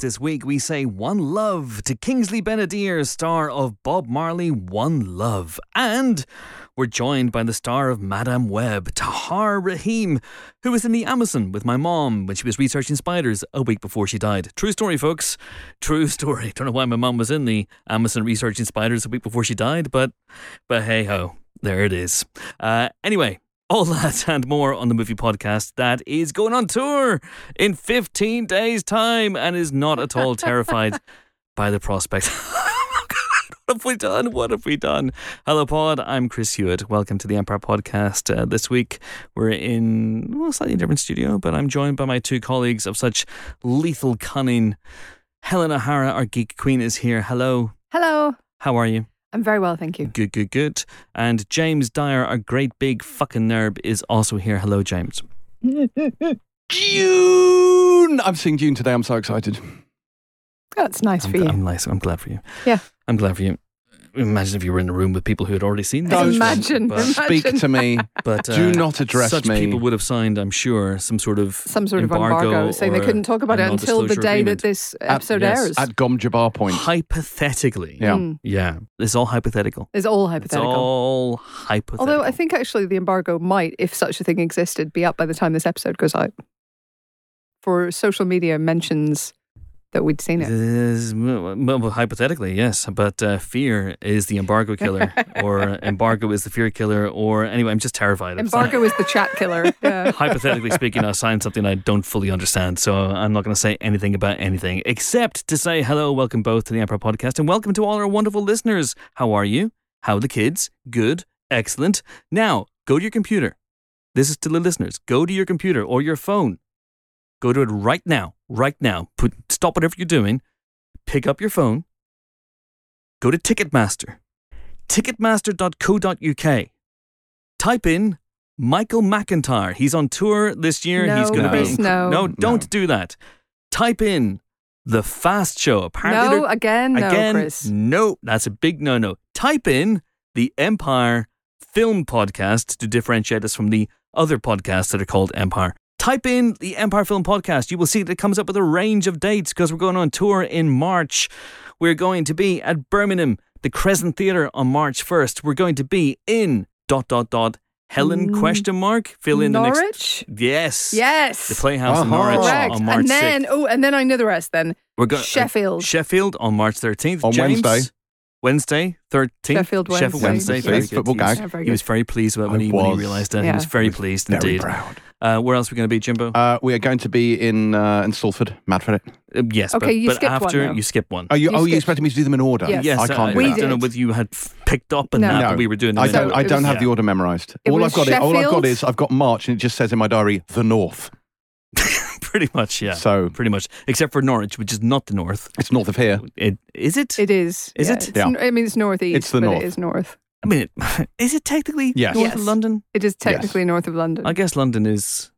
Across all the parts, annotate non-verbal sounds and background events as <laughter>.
podcast this week, we say One Love to Kingsley Ben-Adir, star of Bob Marley One Love. And we're joined by the star of Madame Web, Tahar Rahim, who was in the Amazon with my mom when she was researching spiders a week before she died. True story, folks. True <laughs> story. Don't know why my mom was in the Amazon researching spiders a week before she died, but but hey ho, there it is. Uh, anyway, all that and more on the movie podcast that is going on tour in 15 days' time and is not at all terrified <laughs> by the prospect. <laughs> what have we done? What have we done? Hello, Pod. I'm Chris Hewitt. Welcome to the Empire Podcast. Uh, this week we're in well, a slightly different studio, but I'm joined by my two colleagues of such lethal cunning. Helen O'Hara, our geek queen, is here. Hello. Hello. How are you? I'm very well, thank you. Good, good, good. And James Dyer, our great big fucking nerd, is also here. Hello, James. <laughs> June! I'm seeing June today. I'm so excited. That's nice I'm, for you. I'm nice. I'm glad for you. Yeah. I'm glad for you. Imagine if you were in a room with people who had already seen Don't this. Imagine. But, Speak to me. <laughs> but uh, Do not address such me. people would have signed, I'm sure, some sort of Some sort of embargo embargo, saying they couldn't talk about it until the day agreement. that this At- episode yes, airs. At Gom Jabbar point. hypothetically. Yeah. Mm. Yeah. It's all hypothetical. It's all hypothetical. It's all hypothetical. Although I think actually the embargo might, if such a thing existed, be up by the time this episode goes out. For social media mentions that we'd seen it. Is- well, hypothetically, yes, but uh, fear is the embargo killer, <laughs> or embargo is the fear killer, or anyway, I'm just terrified. of Embargo is the chat killer. <laughs> Yeah. hypothetically speaking, I signed something I don't fully understand, so I'm not going to say anything about anything except to say hello, welcome both to the Empire Podcast, and welcome to all our wonderful listeners. How are you? How are the kids? Good, excellent. Now go to your computer. This is to the listeners. Go to your computer or your phone. Go to it right now. Right now. Put stop whatever you're doing. Pick up your phone. Go to Ticketmaster. Ticketmaster.co.uk. Type in Michael McIntyre. He's on tour this year. No, He's going to be no. no. Don't No. do that. Type in the Fast Show. Apparently, No, they're- again, no, Chris. no. That's a big no-no. Type in the Empire Film Podcast to differentiate us from the other podcasts that are called Empire. Type in the Empire Film Podcast. You will see that it comes up with a range of dates because we're going on tour in March. We're going to be at Birmingham, the Crescent Theatre on March 1st. We're going to be in dot dot dot Helen Mm, question mark fill in the next Norwich? yes Yes. the Playhouse in Uh-huh. Norwich Correct. on March and then, 6th. oh, and then I know the rest then. We're going Sheffield. Sheffield on March 13th. On James, Wednesday. Wednesday, 13th. Sheffield Wednesday. Sheffield Wednesday. Wednesday. Yes. Very good. football He was- gag. Yeah, very He was very pleased with it when he, when he realised that. He was very pleased Very indeed. proud. Uh, where else are we going to be, Jimbo? Uh, we are going to be in uh, in Salford. Mad for it. Uh, yes, okay, but, you but skipped one, after though. you skip one. Oh, you, You oh, you skipped. expected me to do them in order? Yes. yes, I can't do We I that. did. don't know whether you had f- picked up on No. that, No. but we were doing it. I in don't. So I don't was- have the order memorized. It All was I've got is all I've got is I've got March, and it just says in my diary the North. <laughs> pretty much, yeah. So Pretty much, except for Norwich, which is not the north. it's north of here. It is it? It is. Is yeah, it? It's, Yeah. n- I mean, it's northeast. It's the but north. It is north. I mean, it, <laughs> is it technically Yes. north of Yes. London? It is technically north of London. I guess London is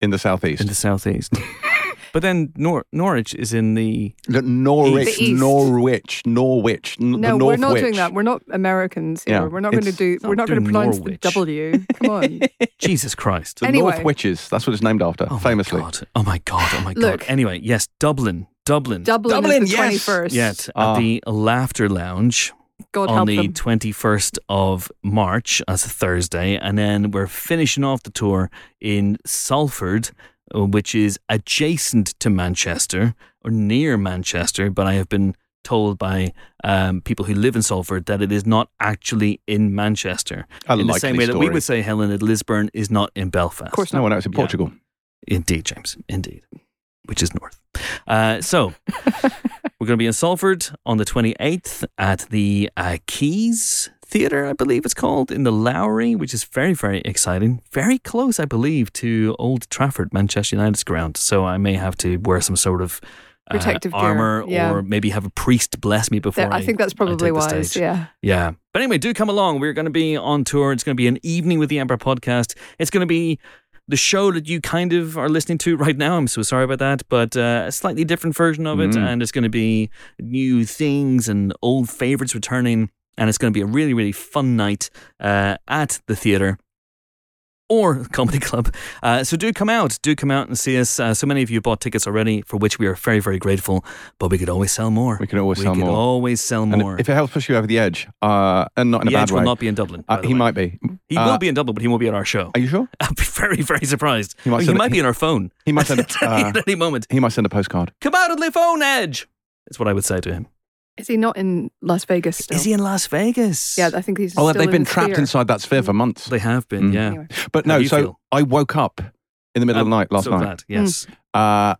in the southeast. in the southeast. <laughs> but then Nor- Norwich is in the The Norwich, The east. Norwich, Norwich, n- the no, we're North not doing Witch. that. We're not Americans here. Yeah, We're not going to it's- do. We're not going to doing pronounce Norwich. the W. Come on. <laughs> Jesus Christ. The Anyway. North Witches. That's what it's named after, Oh my famously. God. Oh my god! Oh my god. Look. god! Anyway, yes, Dublin, Dublin. Dublin, Dublin, is the yes. twenty first. Yet at Ah. the Laughter Lounge God on help the them. twenty first of March, as a Thursday, and then we're finishing off the tour in Salford, uh, which is adjacent to Manchester or near Manchester. But I have been told by um, people who live in Salford that it is not actually in Manchester. A in the same way that we would say, Helen, that Lisburn is not in Belfast. Of course No not. one knows in Yeah. Portugal. Indeed, James. Indeed. Which is north. Uh, so, <laughs> we're going to be in Salford on the 28th at the uh, Quays Theatre, I believe it's called, in the Lowry, which is very, very exciting. Very close, I believe, to Old Trafford, Manchester United's ground. So, I may have to wear some sort of uh, Protective armor yeah. or maybe have a priest bless me before That- I I think that's probably wise. Yeah. Yeah. But anyway, do come along. We're going to be on tour. It's going to be an evening with the Empire podcast. It's going to be the show that you kind of are listening to right now. I'm so sorry about that, but uh, a slightly different version of it. Mm. And it's going to be new things and old favorites returning. And it's going to be a really, really fun night uh, at the theatre. Or <laughs> Comedy Club. Uh, so do come out. Do come out and see us. Uh, so many of you bought tickets already, for which we are very, very grateful. But we could always sell more. We can always sell more. we sell could more. always sell And more. if it helps push you over the edge, uh, and not in a the bad Edge way, will not be in Dublin. uh, he way. might be. He Uh, will be in Dublin, but he won't be at our show. Are you sure? <laughs> I'll be very, very surprised. He might he might it- be on our phone. He might send. <laughs> Uh, at any moment. he might send a postcard. Come out on the phone, Edge. That's what I would say to him. Is he not in Las Vegas still? Is he in Las Vegas? Yeah, I think he's. Oh, still they've in been the trapped sphere. inside that sphere for months. They have been, Mm. yeah. Anyway. But no, so feel? I woke up in the middle of the night last so night glad. Yes. uh,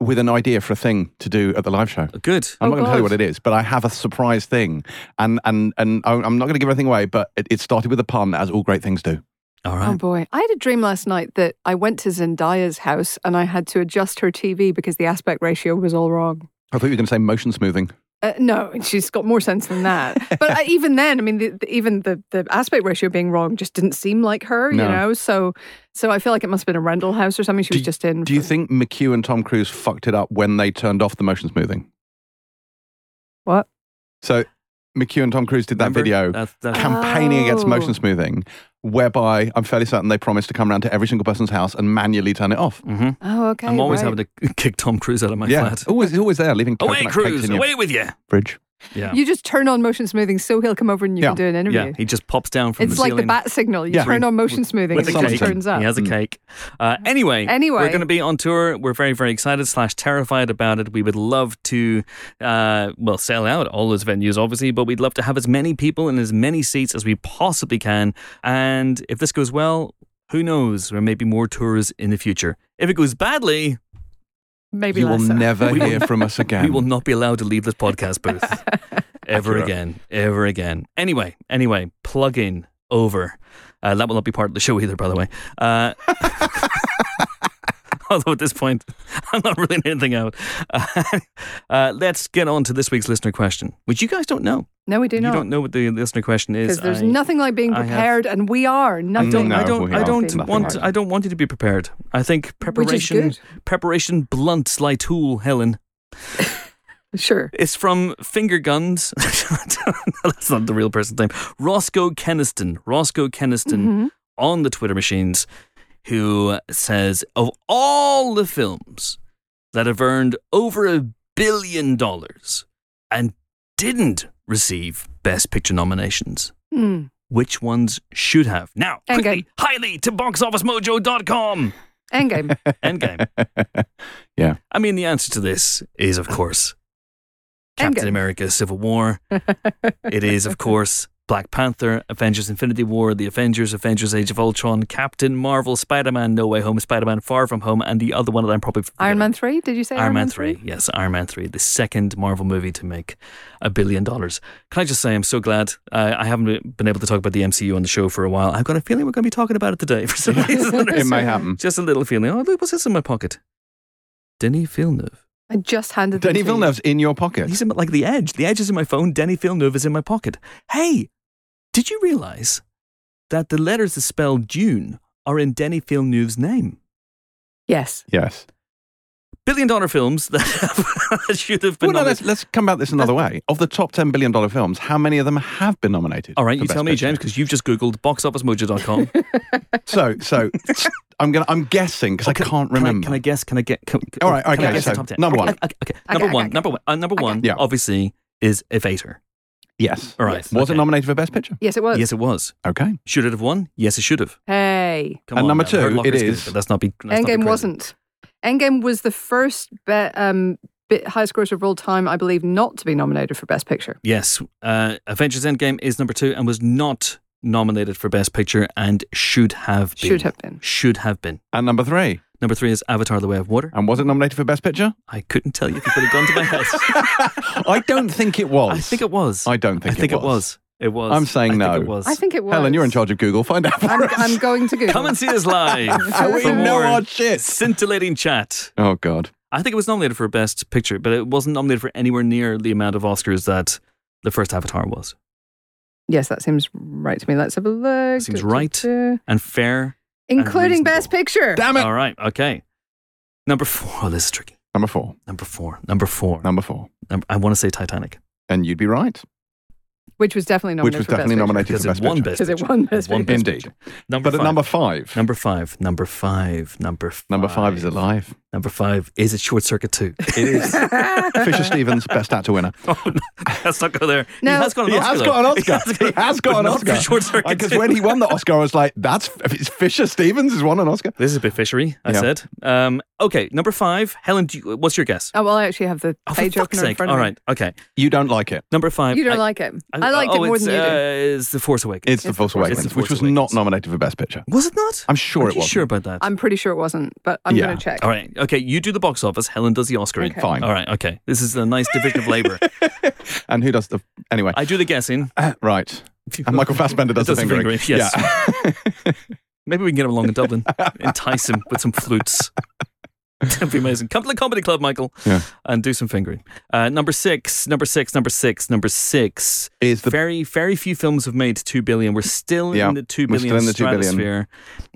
with an idea for a thing to do at the live show. Good. I'm Oh, not going to tell you what it is, but I have a surprise thing, and and and I- I'm not going to give anything away. But it, it started with a pun, as all great things do. All Oh boy. I had a dream last night that I went to Zendaya's house and I had to adjust her TV because the aspect ratio was all wrong. I thought you were going to say motion smoothing. Uh, no, she's got more sense than that. <laughs> but I, even then, I mean, the, the, even the, the aspect ratio being wrong just didn't seem like her, you know. So, so I feel like it must have been a rental house or something. She was just in. Do you think McHugh and Tom Cruise fucked it up when they turned off the motion smoothing? What? So McHugh and Tom Cruise did that Remember? video That's, that's, campaigning against Oh. motion smoothing, whereby I'm fairly certain they promised to come around to every single person's house and manually turn it off. hmm Oh, okay. I'm always right. having to <laughs> kick Tom Cruise out of my yeah, flat. always, always there, leaving Away, Cruise! Away with you! fridge. Yeah. You just turn on motion smoothing so he'll come over and you Yeah. can do an interview. Yeah, he just pops down from it's the like the bat signal. You Yeah. turn on motion smoothing with and the it Something. cake. just turns up. He has a cake. Uh, anyway, Anyway. we're going to be on tour. We're very, very excited slash terrified about it. We would love to, uh, well, sell out all those venues, obviously, but we'd love to have as many people in as many seats as we possibly can. And if this goes well, who knows? There may be more tours in the future. If it goes badly, Maybe you will so. never <laughs> hear from us again. we will not be allowed to leave this podcast booth <laughs> ever Accurate. again, ever again. Anyway, anyway, plug in over. Uh, that will not be part of the show either, by the way. Uh, <laughs> <laughs> although at this point, <laughs> I'm not ruling anything out. Uh, <laughs> uh, let's get on to this week's listener question, which you guys don't know. No, we do you not. don't know what the listener question is. Because there's I- nothing like being I have- prepared, and we are I don't. No, I don't. I don't want. like I don't want you to be prepared. I think preparation. good. Preparation blunts like tool, Helen. Sure. It's from Finger Guns. That's not the real person's name. Roscoe Keniston. Roscoe Keniston Mhm. on the Twitter machines, who says of all the films that have earned over a billion dollars and didn't receive Best Picture nominations, Hmm. which ones should have? Now, quickly, Endgame. highly to boxofficemojo.com. Endgame. <laughs> Endgame. <laughs> Yeah. I mean, the answer to this is, of course, Captain Endgame. America Civil War. <laughs> it is, of course, Black Panther, Avengers Infinity War, The Avengers, Avengers Age of Ultron, Captain Marvel, Spider Man No Way Home, Spider Man Far From Home, and the other one that I'm probably forgetting. Iron Man 3? Did you say Iron Man 3. Yes, Iron Man 3, the second Marvel movie to make a billion dollars. Can I just say, I'm so glad uh, I haven't been able to talk about the MCU on the show for a while. I've got a feeling we're going to be talking about it today for some reason. <laughs> it might <laughs> happen. Just a little feeling. Oh, look, what's this in my pocket? Denis Villeneuve. I just handed Denny. Villeneuve's in your pocket. He's in like the edge. The edge is in my phone. Denny Villeneuve is in my pocket. Hey, did you realize that the letters that spell June are in Denny Villeneuve's name? Yes. Yes. Billion dollar films that <laughs> have, should have been Well, no, let's, let's come about this another way. Of the top $10 billion films, how many of them have been nominated? All right, for you tell me, Picture? James, because you've just googled boxofficemojo.com. <laughs> So, so I'm gonna, I'm guessing because I can't Can I, remember. can I guess? Can I get? Can, All right, can I okay, guess the so top 10? number one. Okay, okay, okay. Okay, Number okay, one. okay. Number one. Uh, number one. Yeah. Obviously, is Avatar. Yes. All right. Yes. Was okay. it nominated for Best Picture? Yes, it was. Yes, it was. Okay. Should it have won? Yes, it should have. Hey. Come And on, number now. Two, it is. good, but let's not be. let's not be Endgame crazy. wasn't. Endgame was the first be- um, bit highest grosser of all time, I believe, not to be nominated for Best Picture. Yes, uh, Avengers Endgame is number two and was not nominated for Best Picture and should have been. Should have been. Should have been. And number three. Number three is Avatar: The Way of Water. And was it nominated for Best Picture? I couldn't tell you if you put a gun to my head. <laughs> I don't think it was. I think it was. I don't think it was. I think it it was. was. It was. I'm saying I no. Think it was. I think it was. Helen, you're in charge of Google. Find out. For I'm, us. I'm going to Google. Come and see us live. <laughs> we for know our shit. Scintillating chat. Oh God. I think it was nominated for Best Picture, but it wasn't nominated for anywhere near the amount of Oscars that the first Avatar was. Yes, that seems right to me. Let's have a look. Seems Da, da, right. And fair. Including. Best Picture. Damn it. All right. Okay. Number four. Oh, this is tricky. Number four. Number four. Number four. Number four. Number, I want to say Titanic. And you'd be right. Which was definitely nominated. which nominated was for Best definitely Picture. nominated Because for it Best won Picture. Best Because it won Best It won Picture. Best Indeed. Picture. Number But five. at number five, Number five. Number five. Number five. number five is alive. Number five. Is it Short Circuit 2? It is <laughs> Fisher Stevens, Best Actor winner. <laughs> oh, no. Let's not go there. No. He has got an He Oscar. has though. got an Oscar. <laughs> He has got but an not Oscar. For Short Circuit Because 2. when he won the Oscar, I was like, "That's it's Fisher Stevens has won an Oscar." This is a bit fishery, I Yeah. said. Um, okay, number five. Helen, do you, what's your guess? Oh, well, I actually have the Oh, for page fuck's opener in sake. front All of me. okay. You don't like it. Number five. You don't I- like it. I liked oh, it more it's, than you uh, do. It's The Force Awakens. It's, The It's Force The Force Awakens, Awakens. which was not nominated for Best Picture. was it not? I'm sure Are it you wasn't. sure about that? I'm pretty sure it wasn't, but I'm Yeah. going to check. All right. Okay. You do the box office. Helen does the Oscar. Okay. Fine. All right. Okay. This is a nice division of labor. <laughs> And who does the anyway? I do the guessing. right. And Michael Fassbender does, <laughs> Does the the fingering. fingering, yes. <laughs> Maybe we can get him along in Dublin, entice him with some flutes. <laughs> That'd be amazing. Come to the comedy club, Michael, Yeah. and do some fingering. Uh, number six, number six, number six, number six. Is the very, very few films have made two billion. We're still Yeah, in the two we're still in the 2 billion. stratosphere.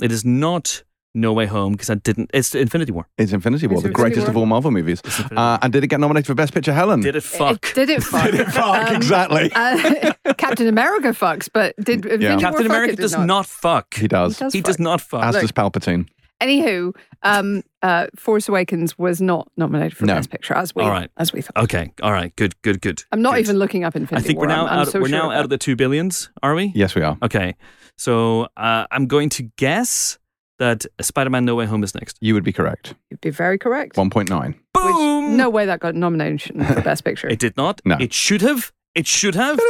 It is not No Way Home because I didn't. It's Infinity War. It's Infinity War Is the Infinity greatest War? of all Marvel movies? Uh, and did it get nominated for Best Picture? Helen Did it fuck? It, did it fuck? Did it fuck Um, exactly? uh, <laughs> Captain America fucks, but did Infinity War Captain fuck? America It did does not. fuck. he does. He does He does not fuck. As Look. does Palpatine. Anywho, um, uh, Force Awakens was not nominated for No. Best Picture, as we All right. as we thought. Okay. All right. Good. Good. Good. I'm not good. even looking up Infinity I think War. we're now I'm, I'm out. so we're sure now out of the two billions. Are we? Yes, we are. Okay. So uh, I'm going to guess that Spider-Man: No Way Home is next. You would be correct. You'd be very correct. 1.9. Which, Boom. no way that got nomination for Best Picture. <laughs> It did not. No. It should have. It should have.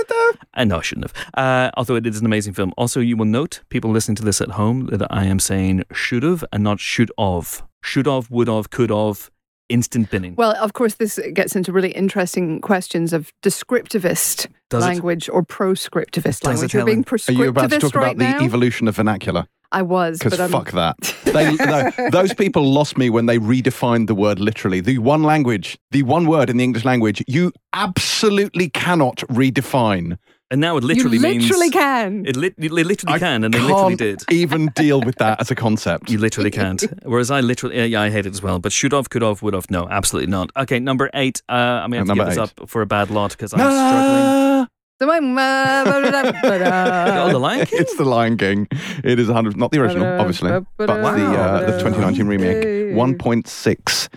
Uh, no, it shouldn't have. Uh, although it is an amazing film. Also, you will note, people listening to this at home, that I am saying should have and not should of. Should have, would have, could have, instant binning. well, of course, this gets into really interesting questions of descriptivist Does it? language or proscriptivist Does language. it, You're being Are you about to talk right about now. the evolution of vernacular? I was, Because but fuck that. <laughs> They, tho- those people lost me when they redefined the word literally. The one language, the one word in the English language, you absolutely cannot redefine. And now it literally means you literally means. can. It, lit- it literally I can, and they literally can't did. even deal with that as a concept. You literally can't. <laughs> Whereas I literally, yeah, yeah, I hate it as well. But should have, could have, would have, no, absolutely not. Okay, number eight. Uh, I may have to Number give this up for a bad lot because I'm struggling. So I'm, ba-da-da-ba-da. Oh, the Lion <laughs> King. it's the Lion King. It is 100, not the original, obviously, but the, uh, the 2019 remake. 1.6.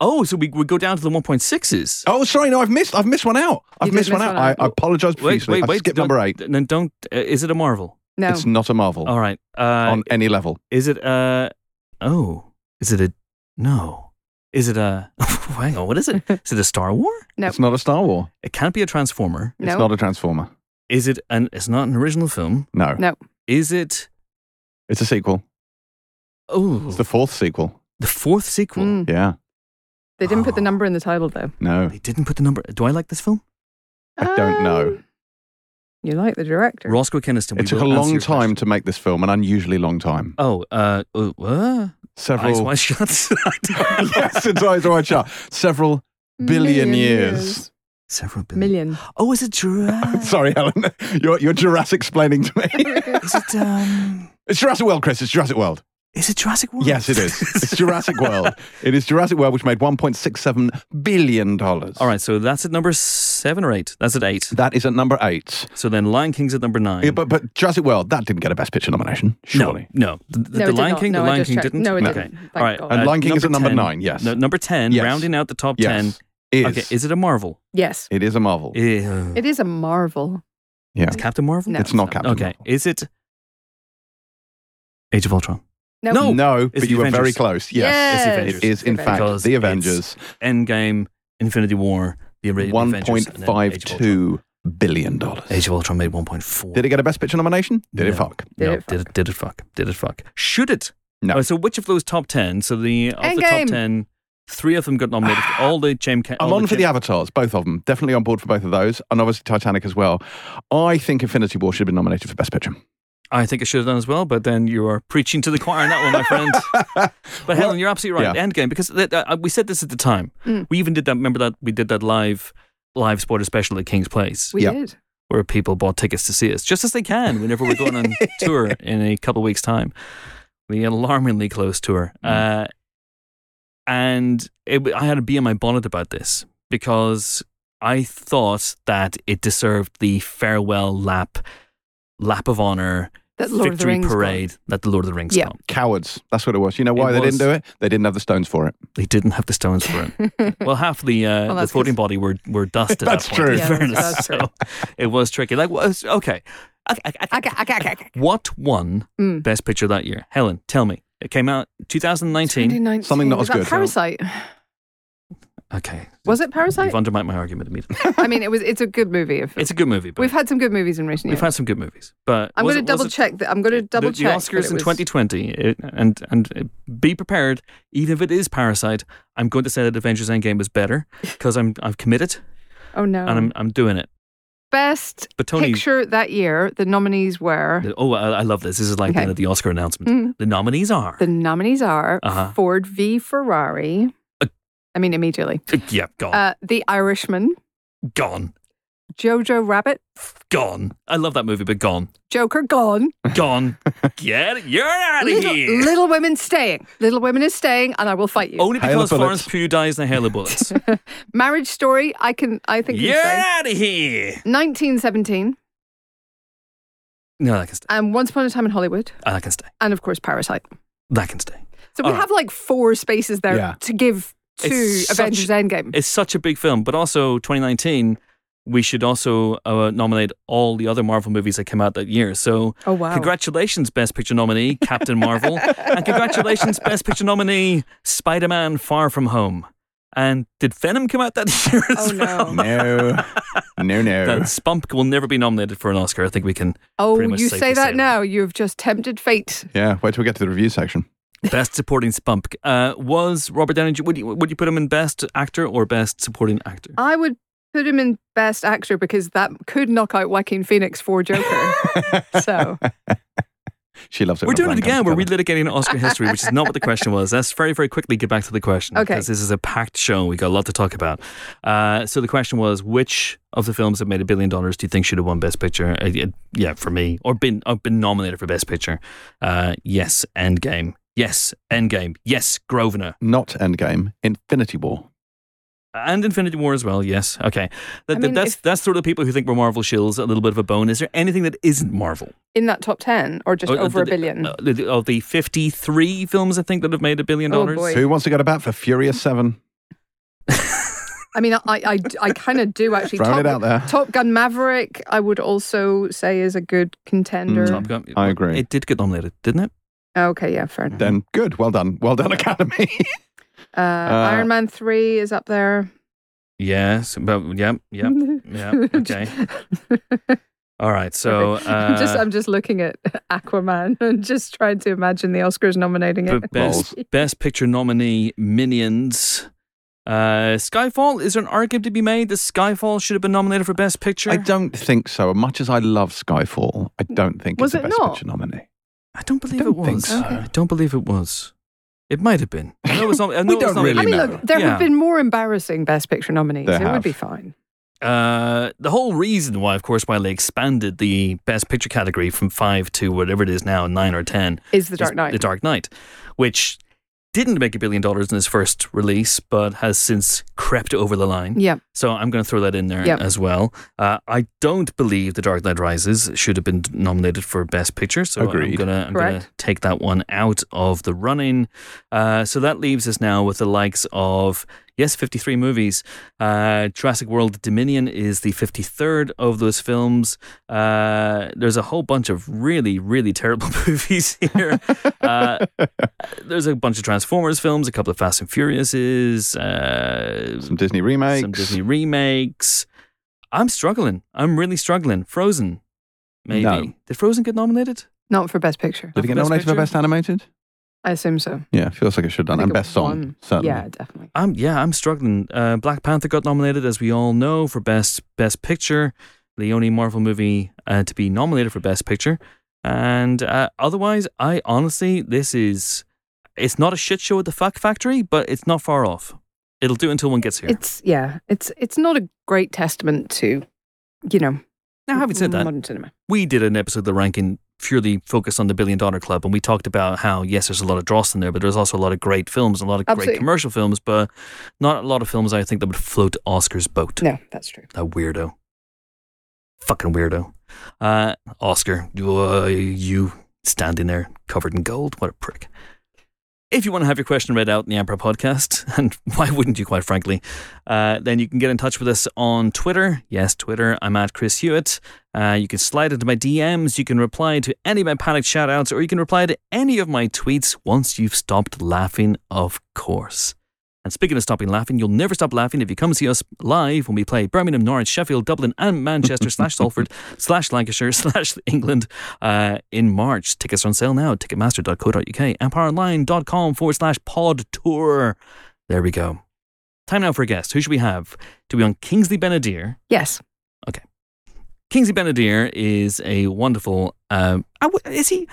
Oh, so we we go down to the 1.6s. Oh, sorry, no, I've missed. I've missed one out. I've did missed miss one out. one out. I, I apologise Wait, profusely. wait, I've wait. skipped don't- number eight. Then don't. Uh, is it a Marvel? No. It's not a Marvel All right. Uh, on any level. is it uh Oh, is it a no? Is it a? <laughs> hang on. What is it? <laughs> Is it a Star War? No. It's not a Star War. It can't be a Transformer. No. It's not a Transformer. Is it? an? it's not an original film. No. No. Is it? It's a sequel. Oh, It's the fourth sequel. the fourth sequel. Mm. Yeah. They didn't put the number in the title, though. No. They didn't put the number. Do I like this film? I don't know. Um, You like the director. Roscoe Kinniston. we It took a will answer long your time question. to make this film, an unusually long time. Oh, uh, uh, what? Eyes Several. wide shut. <laughs> <laughs> yes, it's eyes wide shut. Several billion years. Several billion. Million. Oh, is it Jurassic? <laughs> Sorry, Helen. You're, you're Jurassic explaining to me. is it um? it's Jurassic World, Chris. It's Jurassic World. Is it Jurassic World? Yes, it is. It's <laughs> Jurassic World. It is Jurassic World, which made $1.67 billion. All right, so that's at number seven or eight. That's at eight. That is at number eight. So then Lion King's at number nine. Yeah, but, but Jurassic World, that didn't get a Best Picture nomination, surely. No, no. The, the No, it did Lion not. King, No, the Lion King checked. didn't. No, it okay. didn't. Thank All right. God. And uh, Lion King is at number 10. nine, yes. No, number 10, Yes. rounding out the top Yes. 10. Is. Okay, is it a Marvel? Yes. it is a Marvel. It is a marvel. yeah. It's Captain Marvel? No. It's not Captain Okay, Marvel. is it Age of Ultron? No. No. No, It's but the you were very close. Yes. It's Yes. Avengers. It is, in fact, Because the it's- Avengers. Endgame, Infinity War, the Avengers. and then Age of Ultron. $1.52 billion. Age of Ultron made 1.4. Did it get a Best Picture nomination? Did it No. fuck? Did no, it did it? Did it fuck? Did it fuck? Should it? No. Oh, so which of those top ten? So the of the top Endgame. ten, three of them got nominated. all the James. Ca- I'm all on for Jam- the avatars, both of them. Definitely on board for both of those, and obviously Titanic as well. I think Infinity War should have been nominated for Best Picture. I think it should have done as well, but then you are preaching to the choir on that one, my friend. <laughs> But Well, Helen, you're absolutely right. yeah. Endgame, because th- uh, we said this at the time. Mm. We even did that. Remember that we did that live, live spoiler special at King's Place, We Yeah. did. where people bought tickets to see us, just as they can whenever we're going on <laughs> tour in a couple of weeks' time. The alarmingly close tour, Mm. uh, and it, I had to be in my bonnet about this because I thought that it deserved the farewell lap, lap of honor, That Lord of the victory Rings one. parade that the Lord of the Rings Yeah. got. Cowards. That's what it was. You know why It they was. didn't do it? They didn't have the stones for it. They didn't have the stones for it. <laughs> well, half the uh, Well, the that's voting 'cause- body were were dust at That's that true. In Yeah, that's- fairness, that's <laughs> so it was tricky. Like, was okay. Okay, okay, okay. Okay, okay, okay, okay. What won Mm. Best Picture that year? Helen, tell me. It came out 2019. 2019. Something not Was as that good. Parasite. Okay, Was it Parasite? you've undermined my argument immediately. <laughs> I mean, it was. It's a good movie. If It's a good movie. But we've had some good movies in recent years. we've had some good movies, but I'm was going to it- was double it- check. That, I'm going to double the, check. the that Oscars it in was- 2020, it, and and uh, be prepared. Even if it is Parasite, I'm going to say that Avengers Endgame is better because I'm I've committed Oh no! and I'm I'm doing it. Best But Tony, picture that year. The nominees were. oh, I, I love this. This is like Okay. the, the Oscar announcement. Mm. The nominees are. The nominees are Uh-huh. Ford v Ferrari. Uh, I mean, immediately. <laughs> yeah, gone, Uh, the Irishman. gone, Jojo Rabbit. gone. I love that movie, but gone, Joker gone. gone. <laughs> Get. You're out of Little, here. Little Women staying. Little Women is staying, and I will fight you. Only because Florence. Pugh dies in a hail of bullets. <laughs> Marriage Story. I can. I think. You're You're out of here. 1917 No, that can stay. and Once Upon a Time in Hollywood, Ah, That can stay. and of course Parasite. That can stay. So we All right. have like four spaces there Yeah. to give to It's Avengers such- Endgame. It's such a big film, but also 2019. We should also uh, nominate all the other Marvel movies that came out that year. So, oh wow! congratulations, Best Picture nominee Captain Marvel, <laughs> and congratulations, Best Picture nominee Spider-Man: Far From Home. And did Venom come out that <laughs> year? as Oh, no. well? No, no, no. <laughs> That Spunk will never be nominated for an Oscar. I think we can. Oh, pretty much you say that say now. You've just tempted fate. yeah, wait till we get to the review section. Best Supporting Spunk uh, was Robert Downey. Jr. Would you would you put him in Best Actor or Best Supporting Actor? I would put him in Best Actor because that could knock out Joaquin Phoenix for Joker. <laughs> so She loves it. We're doing it again. We're together. relitigating Oscar history, which is not what the question was. Let's very, very quickly get back to the question. Okay. Because this is a packed show. We got a lot to talk about. Uh, so the question was which of the films that made a billion dollars do you think should have won Best Picture? Uh, yeah, yeah, for me. Or been, or been nominated for Best Picture. Uh, yes, Endgame. Yes, Endgame. Yes, Grosvenor. Not Endgame, Infinity War. And Infinity War as well, yes. Okay. That, I mean, that's, if- that's sort of the people who think we're Marvel shills, a little bit of a bone. Is there anything that isn't Marvel? in that top ten or just Oh, uh, over a billion? uh, Of the 53 films, I think, that have made a billion Oh, dollars? boy. Who wants to go to bat for Furious 7? <laughs> I mean, I I, I kind of do actually. Throwing Top, it out there. Top Gun Maverick, I would also say is a good contender. Mm. Top Gun. I agree. It did get nominated, didn't it? Okay, yeah, fair enough. Then good. Well done. Well done, Academy. <laughs> <laughs> Uh, Iron Man three is up there. Yes. But yeah, yeah, <laughs> yeah. Okay. All right. So uh, I'm just I'm just looking at Aquaman and just trying to imagine the Oscars nominating the it. best best picture nominee Minions. Uh, Skyfall. Is there an argument to be made that Skyfall should have been nominated for Best Picture? I don't think so. As much as I love Skyfall, I don't think Was it's a it Best not? Picture nominee. I don't believe don't it think was. so. I don't believe it was. It might have been. I know <laughs> it was not, I know We don't not- really I mean, know. look, there Yeah. have been more embarrassing Best Picture nominees. There it would be fine. Uh, the whole reason why, of course, why they expanded the Best Picture category from five to whatever it is now, nine or ten, Is the Dark Knight? The Dark Knight, which didn't make a billion dollars in his first release, but has since crept over the line. yeah, So I'm going to throw that in there Yep. as well. Uh, I don't believe The Dark Knight Rises should have been nominated for Best Picture. So I'm Agreed. going to I'm gonna take that one out of the running. Uh, so that leaves us now with the likes of. Yes, 53 movies. Uh, Jurassic World Dominion is the 53rd of those films. Uh, there's a whole bunch of really, really terrible <laughs> movies here. Uh, there's a bunch of Transformers films, a couple of Fast and Furiouses, uh, Some Disney remakes. some Disney remakes. I'm struggling. I'm really struggling. Frozen, maybe. No. Did Frozen get nominated? not for Best Picture. Did it get nominated for Best Animated? I assume so. Yeah, feels like it should have done. I And Best Song, won. certainly. Yeah, definitely. I'm yeah, I'm struggling. Uh, Black Panther got nominated, as we all know, for best best picture, the only Marvel movie uh, to be nominated for best picture. And uh, otherwise, I honestly, this is it's not a shit show at the Fuck Factory, but it's not far off. It'll do until one gets here. It's yeah, it's it's not a great testament to, you know, now, having said that, modern cinema. we did an episode of the ranking purely focused on the Billion Dollar Club, and we talked about how yes, there's a lot of dross in there, but there's also a lot of great films, a lot of Absolutely. great commercial films, but not a lot of films I think that would float Oscar's boat. No, that's true. That weirdo. Fucking weirdo. Uh, Oscar, uh, you standing there covered in gold. What a prick. If you want to have your question read out in the Empire podcast, <laughs> and why wouldn't you, quite frankly, uh, then you can get in touch with us on Twitter. Yes, Twitter. I'm at Chris Hewitt. Uh, you can slide into my DMs. You can reply to any of my panicked shoutouts, or you can reply to any of my tweets once you've stopped laughing, of course. And speaking of stopping laughing, you'll never stop laughing if you come see us live when we play Birmingham, Norwich, Sheffield, Dublin, and Manchester slash Salford <laughs> slash Lancashire slash England uh, in March. Tickets are on sale now. at Ticketmaster.co.uk, and empireonline.com forward slash pod tour. There we go. Time now for a guest. Who should we have? Do we on Kingsley Ben-Adir? Yes. Okay. Kingsley Ben-Adir is a wonderful. Um, is he?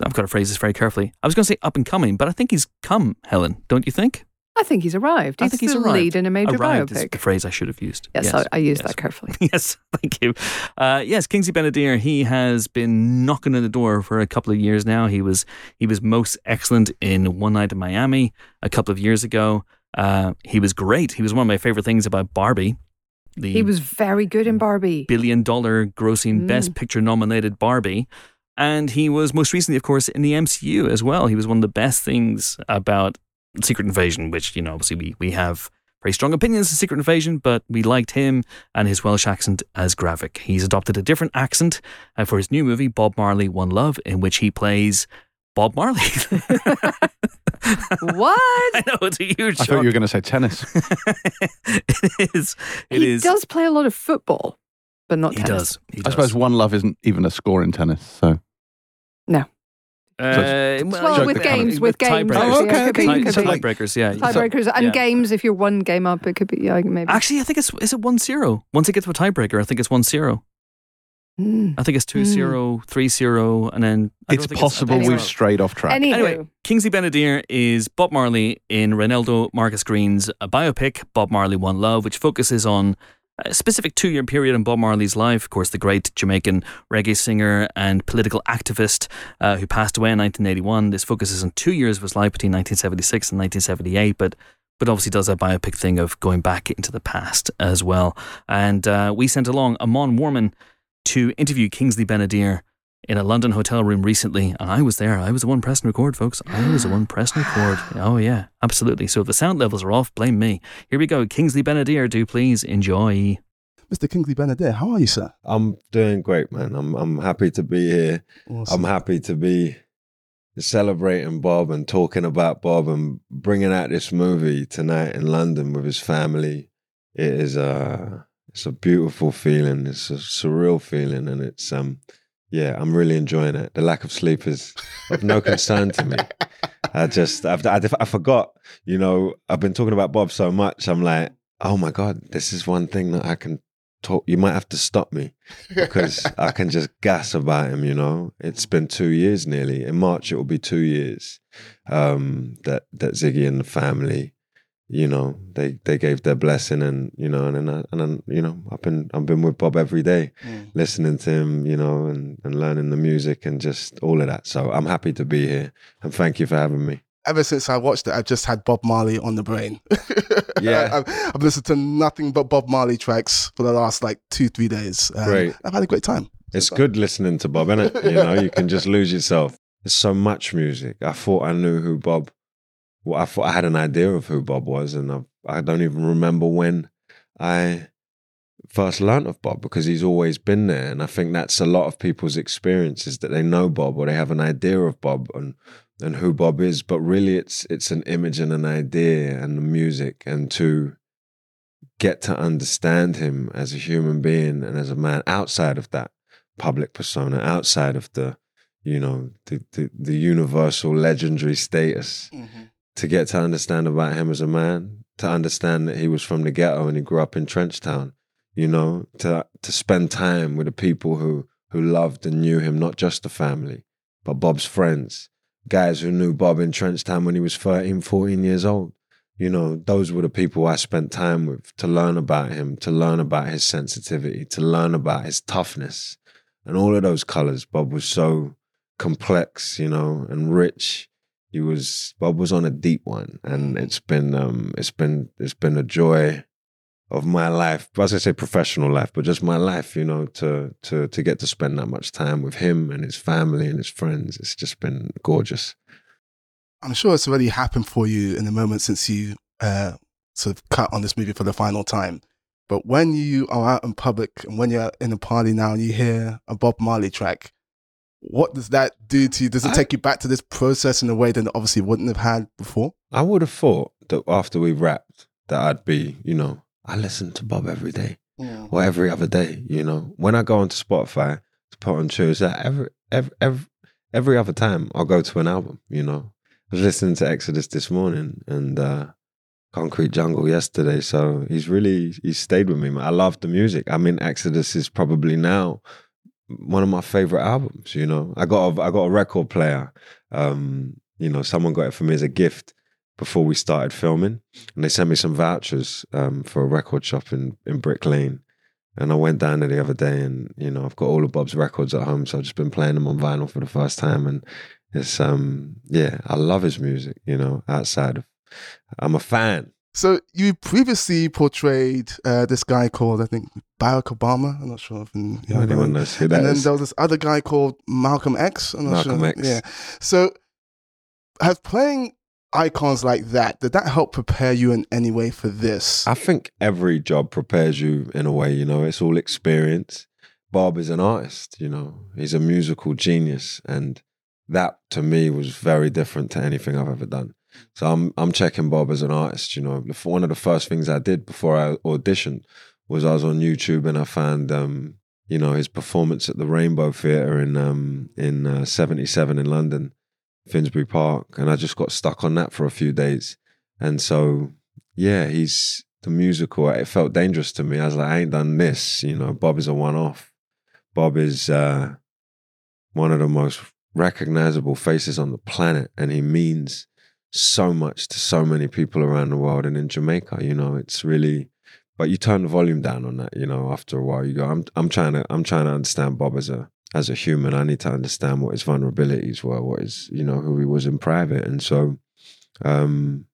I've got to phrase this very carefully. I was going to say up and coming, but I think he's come, Helen. Don't you think? I think he's arrived. I think he's the arrived. lead in a major Arrived is biopic. the phrase I should have used. Yes, I, I used yes. that carefully. <laughs> Yes, thank you. Uh, yes, Kingsley Ben-Adir. He has been knocking on the door for a couple of years now. He was he was most excellent in One Night in Miami a couple of years ago. Uh, he was great. He was one of my favorite things about Barbie. The He was very good in Barbie. billion dollar grossing Mm. Best Picture nominated Barbie. And he was most recently, of course, in the MCU as well. He was one of the best things about Secret Invasion, which, you know, obviously we, we have very strong opinions of Secret Invasion, but we liked him and his Welsh accent as Gravik. He's adopted a different accent uh, for his new movie, Bob Marley One Love, in which he plays Bob Marley. <laughs> what? I know, it's a huge I shock. thought you were going to say tennis. <laughs> it is. It he is. does play a lot of football, but not He tennis. does. He I suppose one love isn't even a score in tennis. So Uh, Well, Joke with that kind games, with games, tiebreakers. Oh, okay, it could be, okay. it So like- tiebreakers, yeah. tiebreakers and yeah. games. If you're one game up, it could be yeah, maybe. Actually, I think it's is it one zero. Once it gets to a tiebreaker, I think it's one zero. Mm. I think it's two Hmm. zero, three zero, and then I it's possible I think we've it's- strayed off track. Anywho, Anyway, Kingsley Ben-Adir is Bob Marley in Reinaldo Marcus Green's uh, biopic, Bob Marley One Love, which focuses on a specific two year period in Bob Marley's life. Of course, the great Jamaican reggae singer and political activist uh, who passed away in 1981. This focuses on two years of his life between 1976 and 1978, but but obviously does a biopic thing of going back into the past as well. And uh, we sent along Amon Warmann to interview Kingsley Ben-Adir in a London hotel room recently, and I was there. I was the one pressing record, folks. I was the one <gasps> pressing record. Oh yeah, absolutely. So if the sound levels are off, blame me. Here we go. Kingsley Ben-Adir, do please enjoy. Mr. Kingsley Benedict, how are you, sir? I'm doing great, man. I'm I'm happy to be here. Awesome. I'm happy to be celebrating Bob and talking about Bob and bringing out this movie tonight in London with his family. It is a it's a beautiful feeling. It's a surreal feeling, and it's um yeah, I'm really enjoying it. The lack of sleep is of no concern to me. I just I've, I, I forgot. You know, I've been talking about Bob so much. I'm like, oh my god, this is one thing that I can talk. You might have to stop me because I can just gas about him. You know, it's been two years nearly. In March, it will be two years um, that that Ziggy and the family, you know, they they gave their blessing, and you know, and then I, and then you know, I've been I've been with Bob every day, Mm. listening to him, you know, and and learning the music and just all of that. So I'm happy to be here, and thank you for having me. Ever since I watched it, I've just had Bob Marley on the brain. <laughs> Yeah. I've, I've listened to nothing but Bob Marley tracks for the last like two, three days. Um, Great. I've had a great time. It's good listening to Bob, isn't it? You know, you can just lose yourself. There's so much music. I thought I knew who Bob. Well, I thought I had an idea of who Bob was, and I, I don't even remember when I first learnt of Bob because he's always been there. And I think that's a lot of people's experiences that they know Bob or they have an idea of Bob and and who Bob is, but really it's it's an image and an idea and the music and to get to understand him as a human being and as a man outside of that public persona, outside of the you know the the, the universal legendary status mm-hmm. To get to understand about him as a man, to understand that he was from the ghetto and he grew up in Trenchtown, you know, to to spend time with the people who who loved and knew him, not just the family, but Bob's friends, guys who knew Bob in Trenchtown when he was 13, 14 years old. You know, those were the people I spent time with to learn about him, to learn about his sensitivity, to learn about his toughness. and all of those colors. Bob was so complex, you know, and rich. He was Bob was on a deep one, and it's been um, it's been it's been a joy of my life. As I say, professional life, but just my life, you know, to to to get to spend that much time with him and his family and his friends. It's just been gorgeous. I'm sure it's already happened for you in the moment since you uh, sort of cut on this movie for the final time. But when you are out in public and when you're in a party now and you hear a Bob Marley track, what does that do to you? Does it I- take you back to this process in a way that it obviously wouldn't have had before? I would have thought that after we wrapped, that I'd be, you know, I listen to Bob every day or every other day. You know, when I go onto Spotify to put on tunes, that every every every, every other time I'll go to an album. You know, I was listening to Exodus this morning and uh, Concrete Jungle yesterday, so he's really he's stayed with me. Man. I love the music. I mean, Exodus is probably now one of my favorite albums. You know, I got a, I got a record player. Um, you know, someone got it for me as a gift before we started filming, and they sent me some vouchers um, for a record shop in in Brick Lane. And I went down there the other day, and you know, I've got all of Bob's records at home, so I've just been playing them on vinyl for the first time, and it's um, yeah, I love his music. You know, outside of, I'm a fan. So you previously portrayed uh, this guy called, I think, Barack Obama. I'm not sure if you know Anyone knows who that and then there was this other guy called Malcolm X. I'm not Malcolm sure. X. Yeah. So, has playing icons like that did that help prepare you in any way for this? I think every job prepares you in a way, you know, it's all experience. Bob is an artist, you know, he's a musical genius. And that to me was very different to anything I've ever done. So I'm I'm checking Bob as an artist, you know. One of the first things I did before I auditioned was I was on YouTube and I found um, you know, his performance at the Rainbow Theatre in um in uh, 77 in London, Finsbury Park, and I just got stuck on that for a few days. And so yeah, he's the musical. It felt dangerous to me. I was like, I ain't done this. You know, Bob is a one off. Bob is uh, one of the most recognizable faces on the planet, and he means so much to so many people around the world. And in Jamaica, you know, it's really. But you turn the volume down on that. You know, after a while, you go. I'm I'm trying to I'm trying to understand Bob as a as a human. I need to understand what his vulnerabilities were, what his you know who he was in private, and so. um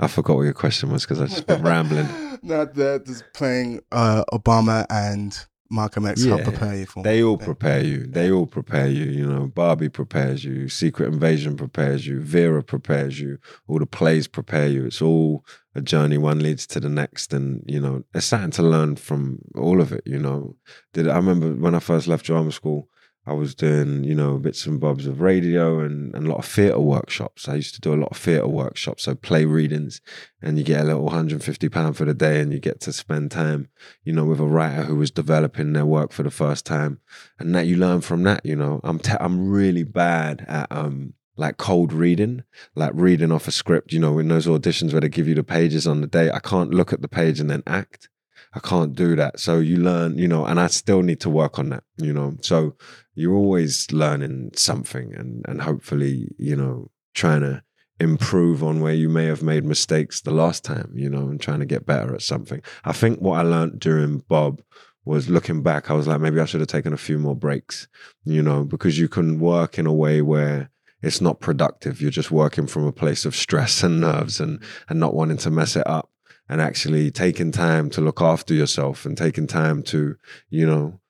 I forgot what your question was because I just been rambling. <laughs> Not that does playing uh, Obama and Malcolm X help Yeah. prepare you for. They all prepare you. They all prepare you. You know, Barbie prepares you. Secret Invasion prepares you. Vera prepares you. All the plays prepare you. It's all a journey. One leads to the next, and you know, there's something to learn from all of it. You know, did I remember when I first left drama school? I was doing, you know, bits and bobs of radio and, and a lot of theatre workshops. I used to do a lot of theatre workshops, so play readings, and you get a little £150 for the day and you get to spend time, you know, with a writer who was developing their work for the first time. And that you learn from that, you know. I'm te- I'm really bad at um like cold reading, like reading off a script, you know, in those auditions where they give you the pages on the day. I can't look at the page and then act. I can't do that. So you learn, you know, and I still need to work on that, you know. So you're always learning something and and hopefully, you know, trying to improve on where you may have made mistakes the last time, you know, and trying to get better at something. I think what I learned during Bob was looking back, I was like, maybe I should have taken a few more breaks, you know, because you can work in a way where it's not productive. You're just working from a place of stress and nerves and and not wanting to mess it up and actually taking time to look after yourself and taking time to, you know,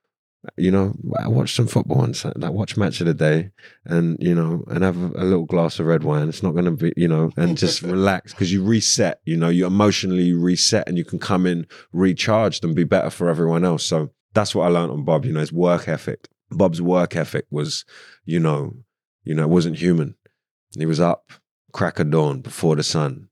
you know, I watch some football once, like watch match of the day, and you know, and have a, a little glass of red wine. It's not going to be, you know, and just <laughs> relax because you reset. You know, you emotionally reset, and you can come in recharged and be better for everyone else. So that's what I learned on Bob. You know, his work ethic. Bob's work ethic was, you know, you know, it wasn't human. He was up crack of dawn before the sun,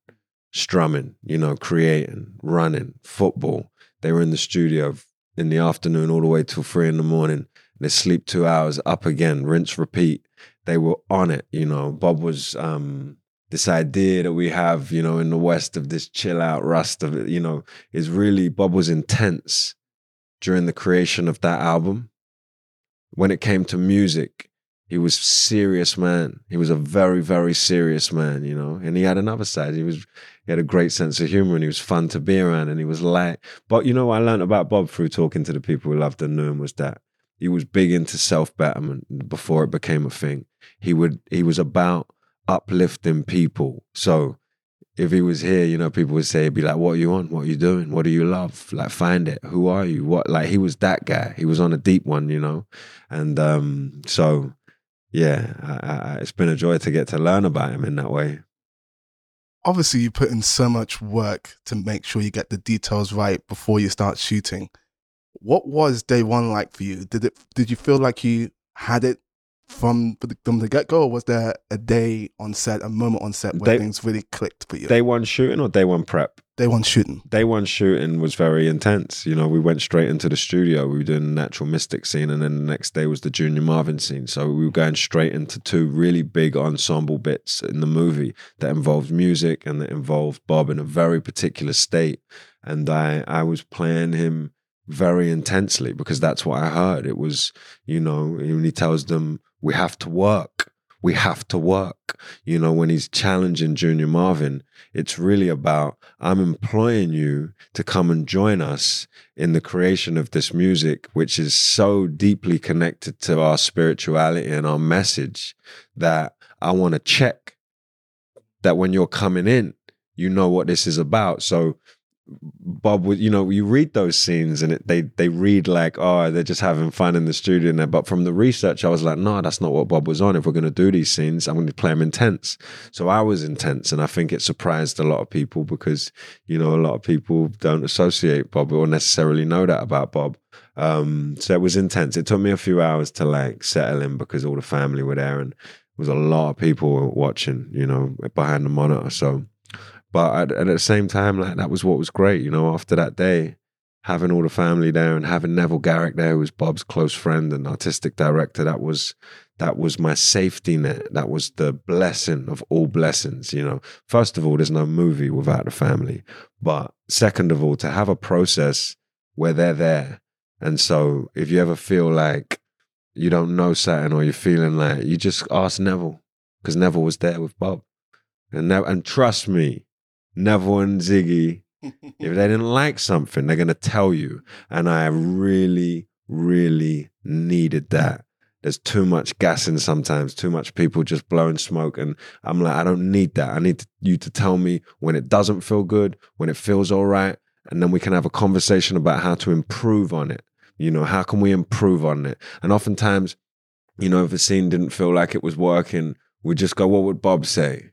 strumming, you know, creating, running, football. They were in the studio in the afternoon all the way till three in the morning. They sleep two hours, up again, rinse, repeat. They were on it, you know. Bob was um this idea that we have, you know, in the West of this chill out rust of it, you know, is really Bob was intense during the creation of that album. When it came to music, he was serious man. He was a very, very serious man, you know. And he had another side. He was he had a great sense of humor and he was fun to be around and he was light. But you know what I learned about Bob through talking to the people who loved and knew him was that he was big into self betterment before it became a thing. He would he was about uplifting people. So if he was here, you know, people would say, be like, what are you on? What are you doing? What do you love? Like, find it. Who are you? What, like, he was that guy. He was on a deep one, you know? And um, so, yeah, I, I, it's been a joy to get to learn about him in that way. Obviously, you put in so much work to make sure you get the details right before you start shooting. What was day one like for you? Did it? Did you feel like you had it from the, from the get go, or was there a day on set, a moment on set where Day- things really clicked for you? Day one shooting or day one prep? Day one shooting. day one shooting was very intense. You know, we went straight into the studio. We were doing the natural mystic scene, and then the next day was the Junior Marvin scene. So we were going straight into two really big ensemble bits in the movie that involved music and that involved Bob in a very particular state. And I, I was playing him very intensely because that's what I heard. It was, you know, when he tells them, we have to work. We have to work. You know, when he's challenging Junior Marvin, it's really about I'm employing you to come and join us in the creation of this music, which is so deeply connected to our spirituality and our message that I want to check that when you're coming in, you know what this is about. So Bob would, you know, you read those scenes and it, they they read like, oh, they're just having fun in the studio. And. But from the research, I was like, no, that's not what Bob was on. If we're going to do these scenes, I'm going to play them intense. So I was intense, and I think it surprised a lot of people because you know a lot of people don't associate Bob or necessarily know that about Bob. Um, so it was intense. It took me a few hours to like settle in because all the family were there and there was a lot of people watching, you know, behind the monitor. So but at, at the same time, like that was what was great, you know. After that day, having all the family there and having Neville Garrick there, who was Bob's close friend and artistic director, that was that was my safety net. That was the blessing of all blessings, you know. First of all, there's no movie without the family, but second of all, to have a process where they're there, and so if you ever feel like you don't know something or you're feeling like you just ask Neville because Neville was there with Bob, and Nev- and trust me, Neville and Ziggy, <laughs> if they didn't like something, they're going to tell you. And I really, really needed that. There's too much gassing sometimes, too much people just blowing smoke. And I'm like, I don't need that. I need you to tell me when it doesn't feel good, when it feels all right. And then we can have a conversation about how to improve on it. You know, how can we improve on it? And oftentimes, you know, if a scene didn't feel like it was working, we just go, what would Bob say?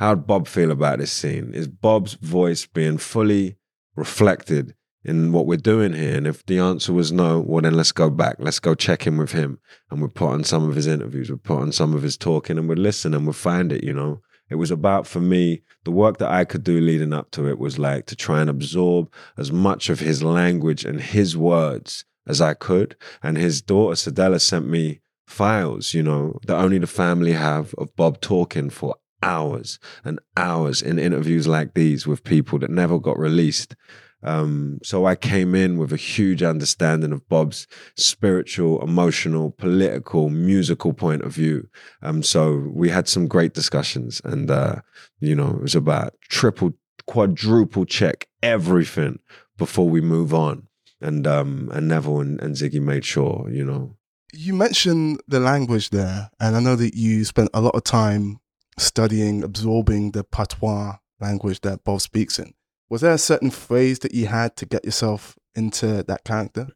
How'd Bob feel about this scene? Is Bob's voice being fully reflected in what we're doing here? And if the answer was no, well, then let's go back. Let's go check in with him. And we'll put on some of his interviews, we'll put on some of his talking, and we'll listen and we'll find it, you know? It was about, for me, the work that I could do leading up to it was like to try and absorb as much of his language and his words as I could. And his daughter, Cedella, sent me files, you know, that only the family have of Bob talking for hours and hours in interviews like these with people that never got released. Um, so I came in with a huge understanding of Bob's spiritual, emotional, political, musical point of view. Um, so we had some great discussions, and uh, you know, it was about triple, quadruple check everything before we move on. And um, and Neville and, and Ziggy made sure, you know, You mentioned the language there, and I know that you spent a lot of time studying, absorbing the patois language that Bob speaks in. Was there a certain phrase that you had to get yourself into that character?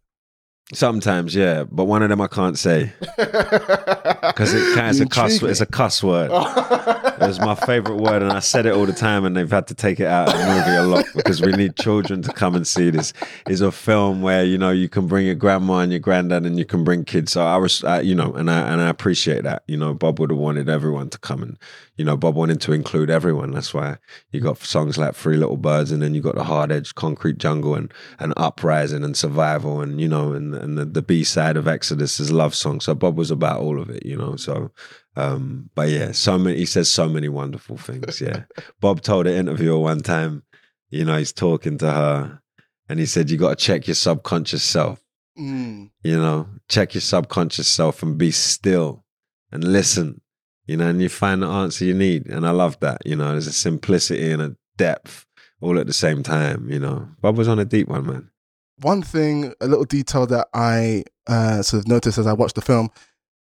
Sometimes, yeah, but one of them I can't say <laughs> because it kind it's a cuss. It's a cuss word. <laughs> It was my favorite word, and I said it all the time, and they've had to take it out of the movie a lot because we need children to come and see this. Is a film where you know you can bring your grandma and your granddad, and you can bring kids. So I was, uh, you know, and I and I appreciate that. You know, Bob would have wanted everyone to come, and you know, Bob wanted to include everyone. That's why you got songs like Three Little Birds, and then you got the Hard Edge, Concrete Jungle, and and Uprising, and Survival, and you know, and and the, the B side of Exodus is Love Song. So Bob was about all of it, you know. So, um, but yeah, so many. He says so many wonderful things. Yeah, <laughs> Bob told an interviewer one time, you know, he's talking to her, and he said, "You got to check your subconscious self. Mm. You know, check your subconscious self and be still and listen." You know, and you find the answer you need, and I love that. You know, there's a simplicity and a depth all at the same time. You know, Bob was on a deep one, man. one thing, a little detail that I uh, sort of noticed as I watched the film,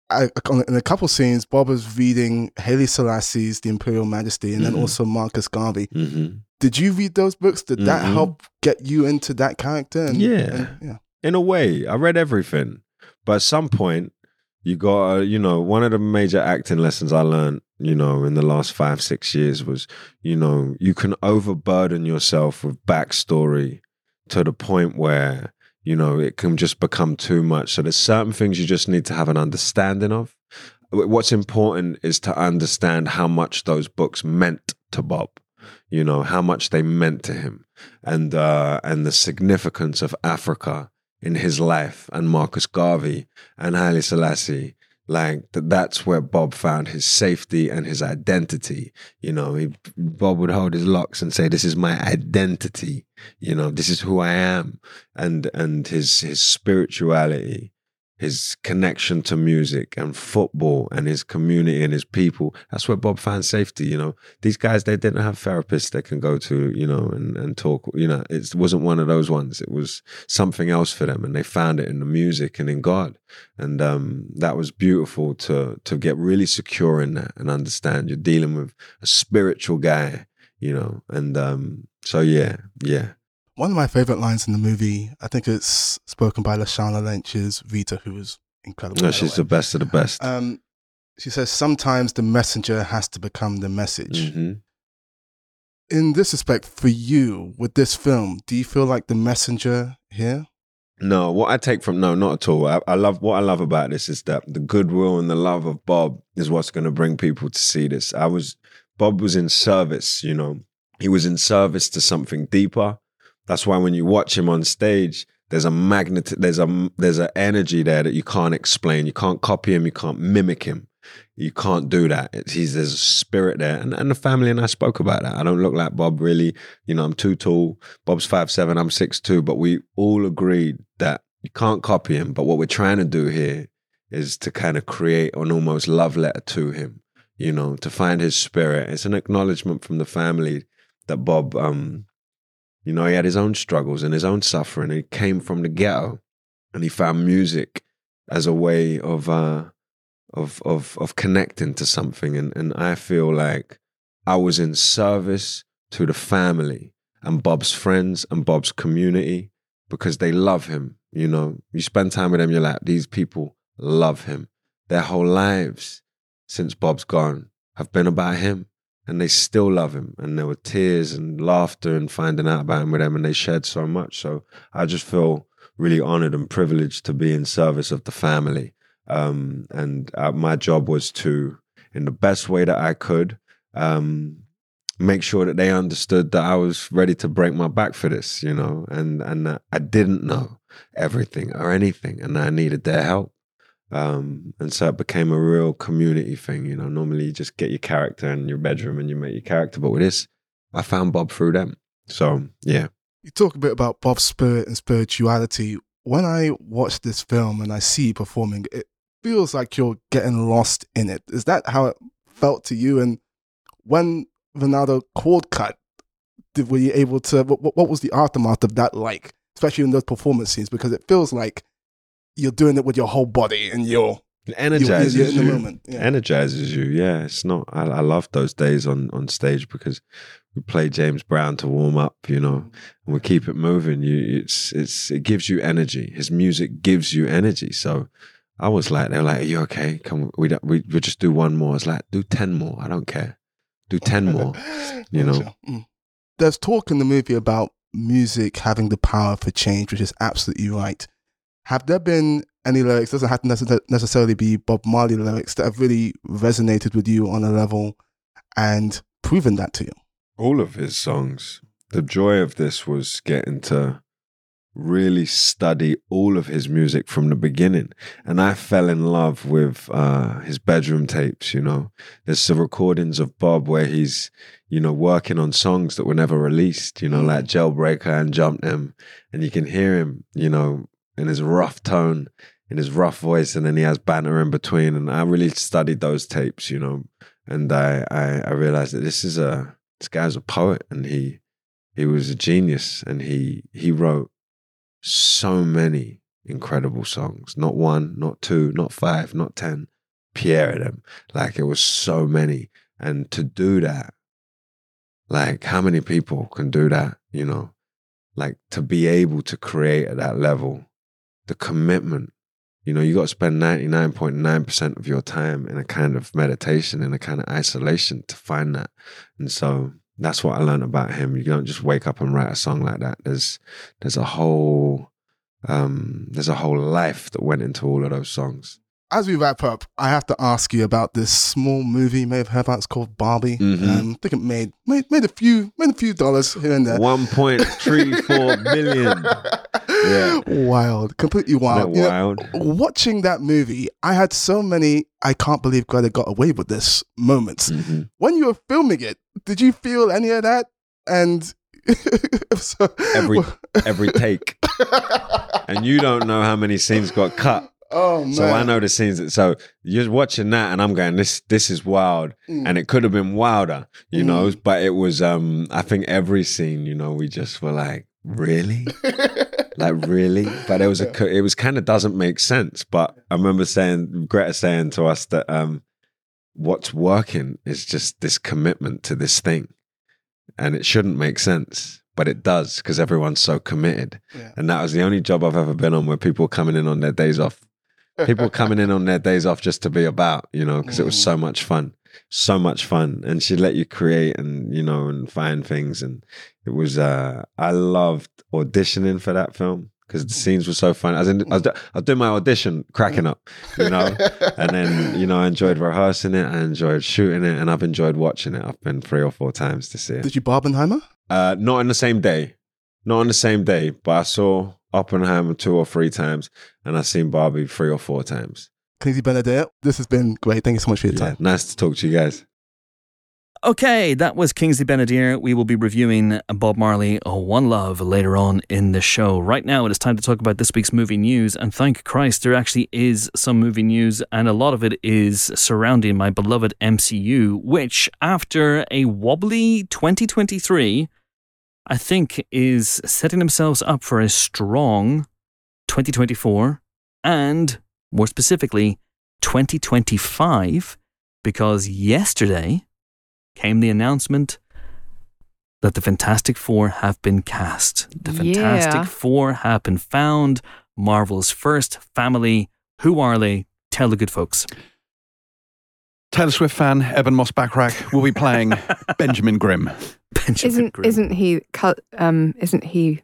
I, in a couple scenes, Bob was reading Haile Selassie's The Imperial Majesty and then Mhm. also Marcus Garvey. hmm Did you read those books? Did that Mhm. help get you into that character? And, Yeah. and- yeah. in a way, I read everything. But at some point, you got, uh, you know, one of the major acting lessons I learned, you know, in the last five, six years was, you know, you can overburden yourself with backstory to the point where, you know, it can just become too much. So there's certain things you just need to have an understanding of. What's important is to understand how much those books meant to Bob, you know, how much they meant to him and uh, and the significance of Africa in his life and Marcus Garvey and Haile Selassie. Like that, that's where Bob found his safety and his identity. You know, he, Bob would hold his locks and say, "This is my identity. You know, this is who I am." And and his his spirituality, his connection to music and football and his community and his people. That's where Bob found safety. You know, these guys they didn't have therapists they can go to. You know, and and talk. You know, it wasn't one of those ones. It was something else for them, and they found it in the music and in God and um, that was beautiful to to get really secure in that and understand you're dealing with a spiritual guy, you know, and um, so yeah, yeah, One of my favorite lines in the movie, I think it's spoken by Lashana Lynch, is Rita, who was incredible. no, she's the best of the best. Um, she says, sometimes the messenger has to become the message. Mhm. In this respect, for you, with this film, do you feel like the messenger here? No, what I take from no, not at all. I, I love what I love about this is that the goodwill and the love of Bob is what's going to bring people to see this. I was Bob was in service, you know. He was in service to something deeper. That's why when you watch him on stage, there's a magnet, there's a there's an energy there that you can't explain. You can't copy him. You can't mimic him. You can't do that. It's, he's there's a spirit there, and and the family and I spoke about that. I don't look like Bob really. You know, I'm too tall. Bob's five seven. I'm six two. But we all agreed that you can't copy him. But what we're trying to do here is to kind of create an almost love letter to him. You know, to find his spirit. It's an acknowledgement from the family that Bob, um, you know, he had his own struggles and his own suffering. He came from the ghetto, and he found music as a way of uh, of of of connecting to something. And and I feel like I was in service to the family and Bob's friends and Bob's community because they love him. You know, you spend time with them, you're like, these people love him. Their whole lives since Bob's gone have been about him and they still love him. And there were tears and laughter and finding out about him with them, and they shared so much. So I just feel really honored and privileged to be in service of the family. Um, and uh, my job was to, in the best way that I could, um, make sure that they understood that I was ready to break my back for this, you know, and and I didn't know everything or anything, and I needed their help. Um, and so it became a real community thing, you know. Normally, you just get your character in your bedroom and you make your character, but with this, I found Bob through them. So yeah, You talk a bit about Bob's spirit and spirituality. When I watch this film and I see you performing, it feels like you're getting lost in it. Is that how it felt to you? And when Reinaldo cord cut, did, were you able to? What, what was the aftermath of that like, especially in those performance scenes? Because it feels like you're doing it with your whole body and you're it you're, energizes you're in the you. moment. Yeah. energizes you. Yeah, it's not. I, I love those days on on stage because we play James Brown to warm up, you know, and we keep it moving. You, it's it's it gives you energy. His music gives you energy. So I was like, they're like, "Are you okay? Come, we don't, we we just do one more." It's like, do ten more. I don't care. Do ten more. <laughs> you know. Mm. There's talk in the movie about music having the power for change, which is absolutely right. Have there been any lyrics, doesn't have to necessarily be Bob Marley lyrics, that have really resonated with you on a level and proven that to you? all of his songs. The joy of this was getting to really study all of his music from the beginning. And I fell in love with uh, his bedroom tapes, you know. There's some recordings of Bob where he's, you know, working on songs that were never released, you know, like Jailbreaker and Jump Them. And you can hear him, you know, in his rough tone, in his rough voice, and then he has banter in between. And I really studied those tapes, you know. And I, I, I realized that this is a this guy's a poet and he he was a genius and he he wrote so many incredible songs. Not one, not two, not five, not ten. Pierre of them. Like it was so many. And to do that, like how many people can do that, you know? Like to be able to create at that level, the commitment. You know, you got to spend 99.9% of your time in a kind of meditation, in a kind of isolation to find that. And so that's what I learned about him. You don't just wake up and write a song like that. There's there's a whole um, there's a whole life that went into all of those songs. As we wrap up, I have to ask you about this small movie you may have heard about. It's called Barbie. Mhm. Um, I think it made, made made a few made a few dollars here and there. One point three four <laughs> billion. Yeah. Wild, completely Isn't wild. know, wild? watching that movie, I had so many I can't believe Greta got away with this moments. Mhm. When you were filming it, did you feel any of that? And <laughs> so, Every <laughs> every take, and you don't know how many scenes got cut. Oh man. So I know the scenes. That, so you're watching that, and I'm going, this this is wild, Mm. and it could have been wilder, you know. Mm. But it was. um I think every scene, you know, we just were like, really. <laughs> like really but it was a co- it was kind of doesn't make sense but i remember saying greta saying to us that um what's working is just this commitment to this thing and it shouldn't make sense but it does because everyone's so committed Yeah. and that was the only job i've ever been on where people were coming in on their days off people coming in on their days off just to be about you know because it was so much fun so much fun. And she'd let you create and you know and find things. And it was uh i loved auditioning for that film because the scenes were so fun. I was, in, I, was, I was doing my audition cracking up you know? And then you know i enjoyed rehearsing it i enjoyed shooting it and i've enjoyed watching it. I've been three or four times to see it Did you Barbenheimer? uh, not on the same day. Not on the same day, but I saw Oppenheimer two or three times, and I've seen Barbie three or four times. Kingsley Ben-Adir, this has been great. Thank you so much for your Yeah, time. nice to talk to you guys. Okay, that was Kingsley Ben-Adir. We will be reviewing Bob Marley, oh, One Love, later on in the show. Right now, it is time to talk about this week's movie news. And thank Christ, there actually is some movie news, and a lot of it is surrounding my beloved MCU, which, after a wobbly 2023, I think is setting themselves up for a strong 2024 and, more specifically, 2025, because yesterday, came the announcement that the Fantastic Four have been cast. The Yeah. Fantastic Four have been found. Marvel's first family. Who are they? Tell the good folks. Taylor Swift fan Ebon Moss-Bachrach will be playing <laughs> Benjamin Grimm. Benjamin Isn't Grimm. isn't he? Um, isn't he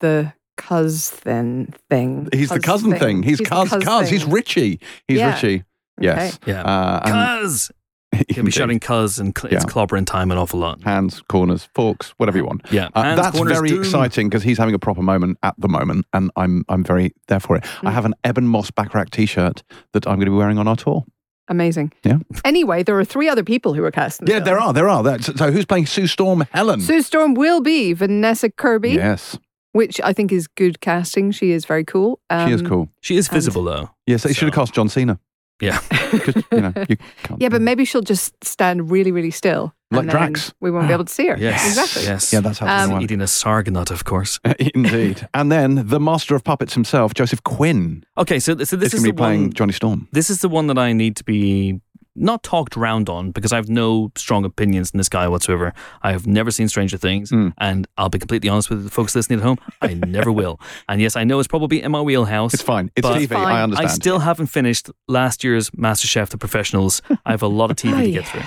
the cousin thing? He's the cousin thing. He's, the cuz, cuz. thing. He's Richie. He's Yeah. Richie. Yes. Yeah. Uh, and- Cuz! <laughs> He'll be Indeed. shouting cuz and cl- it's Yeah. clobbering time an awful lot. hands, corners, forks, whatever you want. Yeah. Uh, Hands, that's corners, very doom. exciting because he's having a proper moment at the moment, and I'm I'm very there for it. I Mm. have an Ebon Moss-Bachrach T-shirt that I'm going to be wearing on our tour. Amazing. Yeah. Anyway, there are three other people who are cast. in the Yeah, film. there are, there are. That's, so who's playing Sue Storm? Helen. Sue Storm will be Vanessa Kirby, Yes, which I think is good casting. She is very cool. she is Um, cool. She is and- visible, though. Yes, they should have cast John Cena. Yeah. <laughs> 'Cause, you know, you can't. Yeah, but maybe she'll just stand really, really still. Like and then Drax. We won't be able to see her. Yes. Exactly. Yes. Yeah, that's how it's Um, going Eating a sargonut, of course. <laughs> Indeed. And then the master of puppets himself, Joseph Quinn, Okay, so, so this is is going to be playing one. Johnny Storm. This is the one that I need to be not talked round on because I have no strong opinions in this guy whatsoever. I have never seen Stranger Things, Mm. and I'll be completely honest with the folks listening at home. I <laughs> never will. And yes, I know it's probably in my wheelhouse. It's fine. It's But- TV. Fine. I understand. I still haven't finished last year's MasterChef The Professionals. I have a lot of TV to get <laughs> through.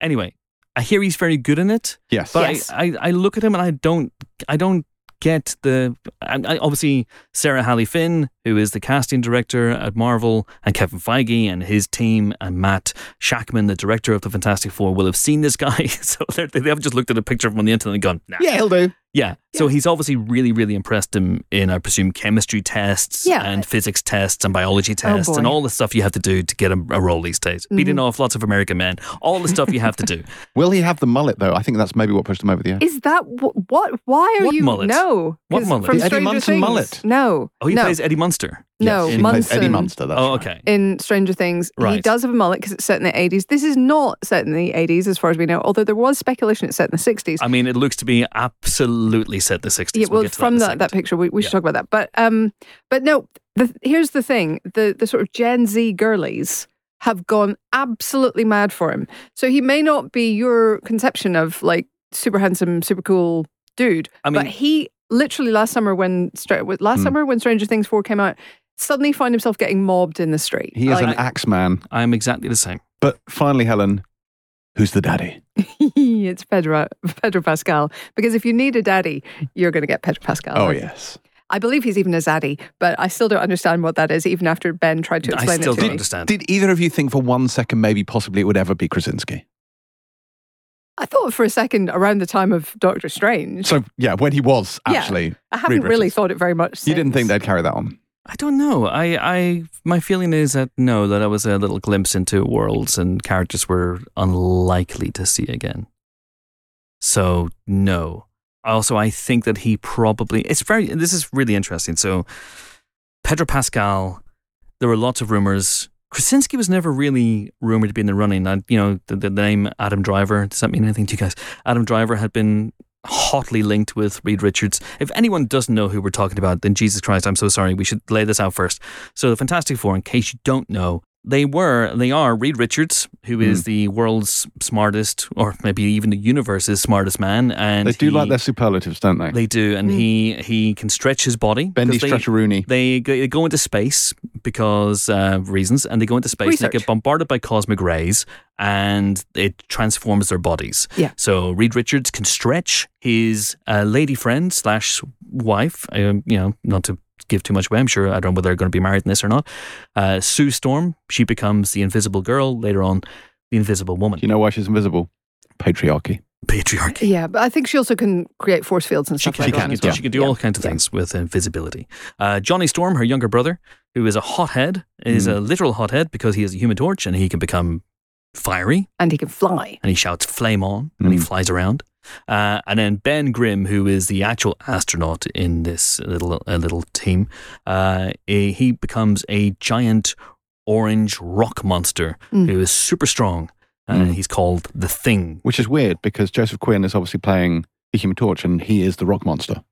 Anyway, I hear he's very good in it, yes. but Yes. I, I, I look at him and I don't I don't get the obviously Sarah Halley Finn, who is the casting director at Marvel, and Kevin Feige and his team, and Matt Shakman, the director of the Fantastic Four, will have seen this guy. <laughs> so they have just looked at a picture of him on the internet and gone, nah. yeah, he'll do. Yeah. So he's obviously really, really impressed him in, I presume, chemistry tests Yeah. and physics tests and biology oh, tests and all the stuff you have to do to get a, a role these days. Beating mm-hmm. off lots of American men, all the stuff you have to do. <laughs> Will he have the mullet though? I think that's maybe what pushed him over the edge. Is that wh- what? Why are What you? mullet? No. What 'Cause mullet? From The Eddie Stranger Munson Things. mullet. No. Oh, he no. plays Eddie Munster. No, Yes, he plays Eddie Munster. That's oh, right. okay. in Stranger Things. He does have a mullet because it's set in the 80s. This is not set in the 80s, as far as we know, although there was speculation it's set in the 60s. I mean, it looks to be absolutely set the 60s. yeah, We'll well, get from in that, second. that picture, we, we should talk about that. But um, but no, the, here's the thing: the the sort of Gen Z girlies have gone absolutely mad for him. So he may not be your conception of like super handsome, super cool dude, I mean- but he literally last summer when last Hmm. summer when Stranger Things four came out, suddenly find himself getting mobbed in the street. He is Like- an axe man. I'm exactly the same. But finally, Helen, who's the daddy? <laughs> it's Pedro Pedro Pascal. Because if you need a daddy, you're going to get Pedro Pascal. Oh, yes. I believe he's even a zaddy, but I still don't understand what that is, even after Ben tried to I explain still it to don't me. understand. Did either of you think for one second maybe possibly it would ever be Krasinski? I thought for a second around the time of Doctor Strange. So, yeah, when he was Yeah. actually. I haven't Reed really Richards. thought it very much. You didn't think they'd carry that on? I don't know. I, I, my feeling is that no, that I was a little glimpse into worlds and characters we're unlikely to see again. So no. Also, I think that he probably. It's very. This is really interesting. So, Pedro Pascal. There were lots of rumors. Krasinski was never really rumored to be in the running. And, you know, the, the name Adam Driver. Does that mean anything to you guys? Adam Driver had been hotly linked with Reed Richards. If anyone doesn't know who we're talking about, then Jesus Christ, I'm so sorry. We should lay this out first. So the Fantastic Four, in case you don't know, they were, they are Reed Richards, who is Hmm. the world's smartest, or maybe even the universe's smartest man. And They do he- like their superlatives, don't they? They do, and Hmm. he he can stretch his body. Bendy because they- Stretcheroony. they go, they go into space because uh, reasons, and they go into space and they get bombarded by cosmic rays, and it transforms their bodies. Yeah. So Reed Richards can stretch his uh, lady friend slash wife. Um, you know, not to give too much away. I'm sure I don't know whether they're going to be married in this or not. Uh, Sue Storm. She becomes the Invisible Girl later on. The Invisible Woman. Do you know why she's invisible? Patriarchy. Patriarchy. Yeah, but I think she also can create force fields and She stuff can, like she that. can, as do- well. she can do Yeah. all kinds of Yeah. things with invisibility. Uh, Johnny Storm, her younger brother, who is a hothead, is Mm. a literal hothead because he has a human torch and he can become fiery And he can fly. and he shouts flame on and he Mm. flies around. Uh, and then Ben Grimm, who is the actual astronaut in this little uh, little team, uh, he becomes a giant orange rock monster Mm. who is super strong. Uh, Mm. He's called the Thing. Which is weird because Joseph Quinn is obviously playing the Human Torch and he is the rock monster.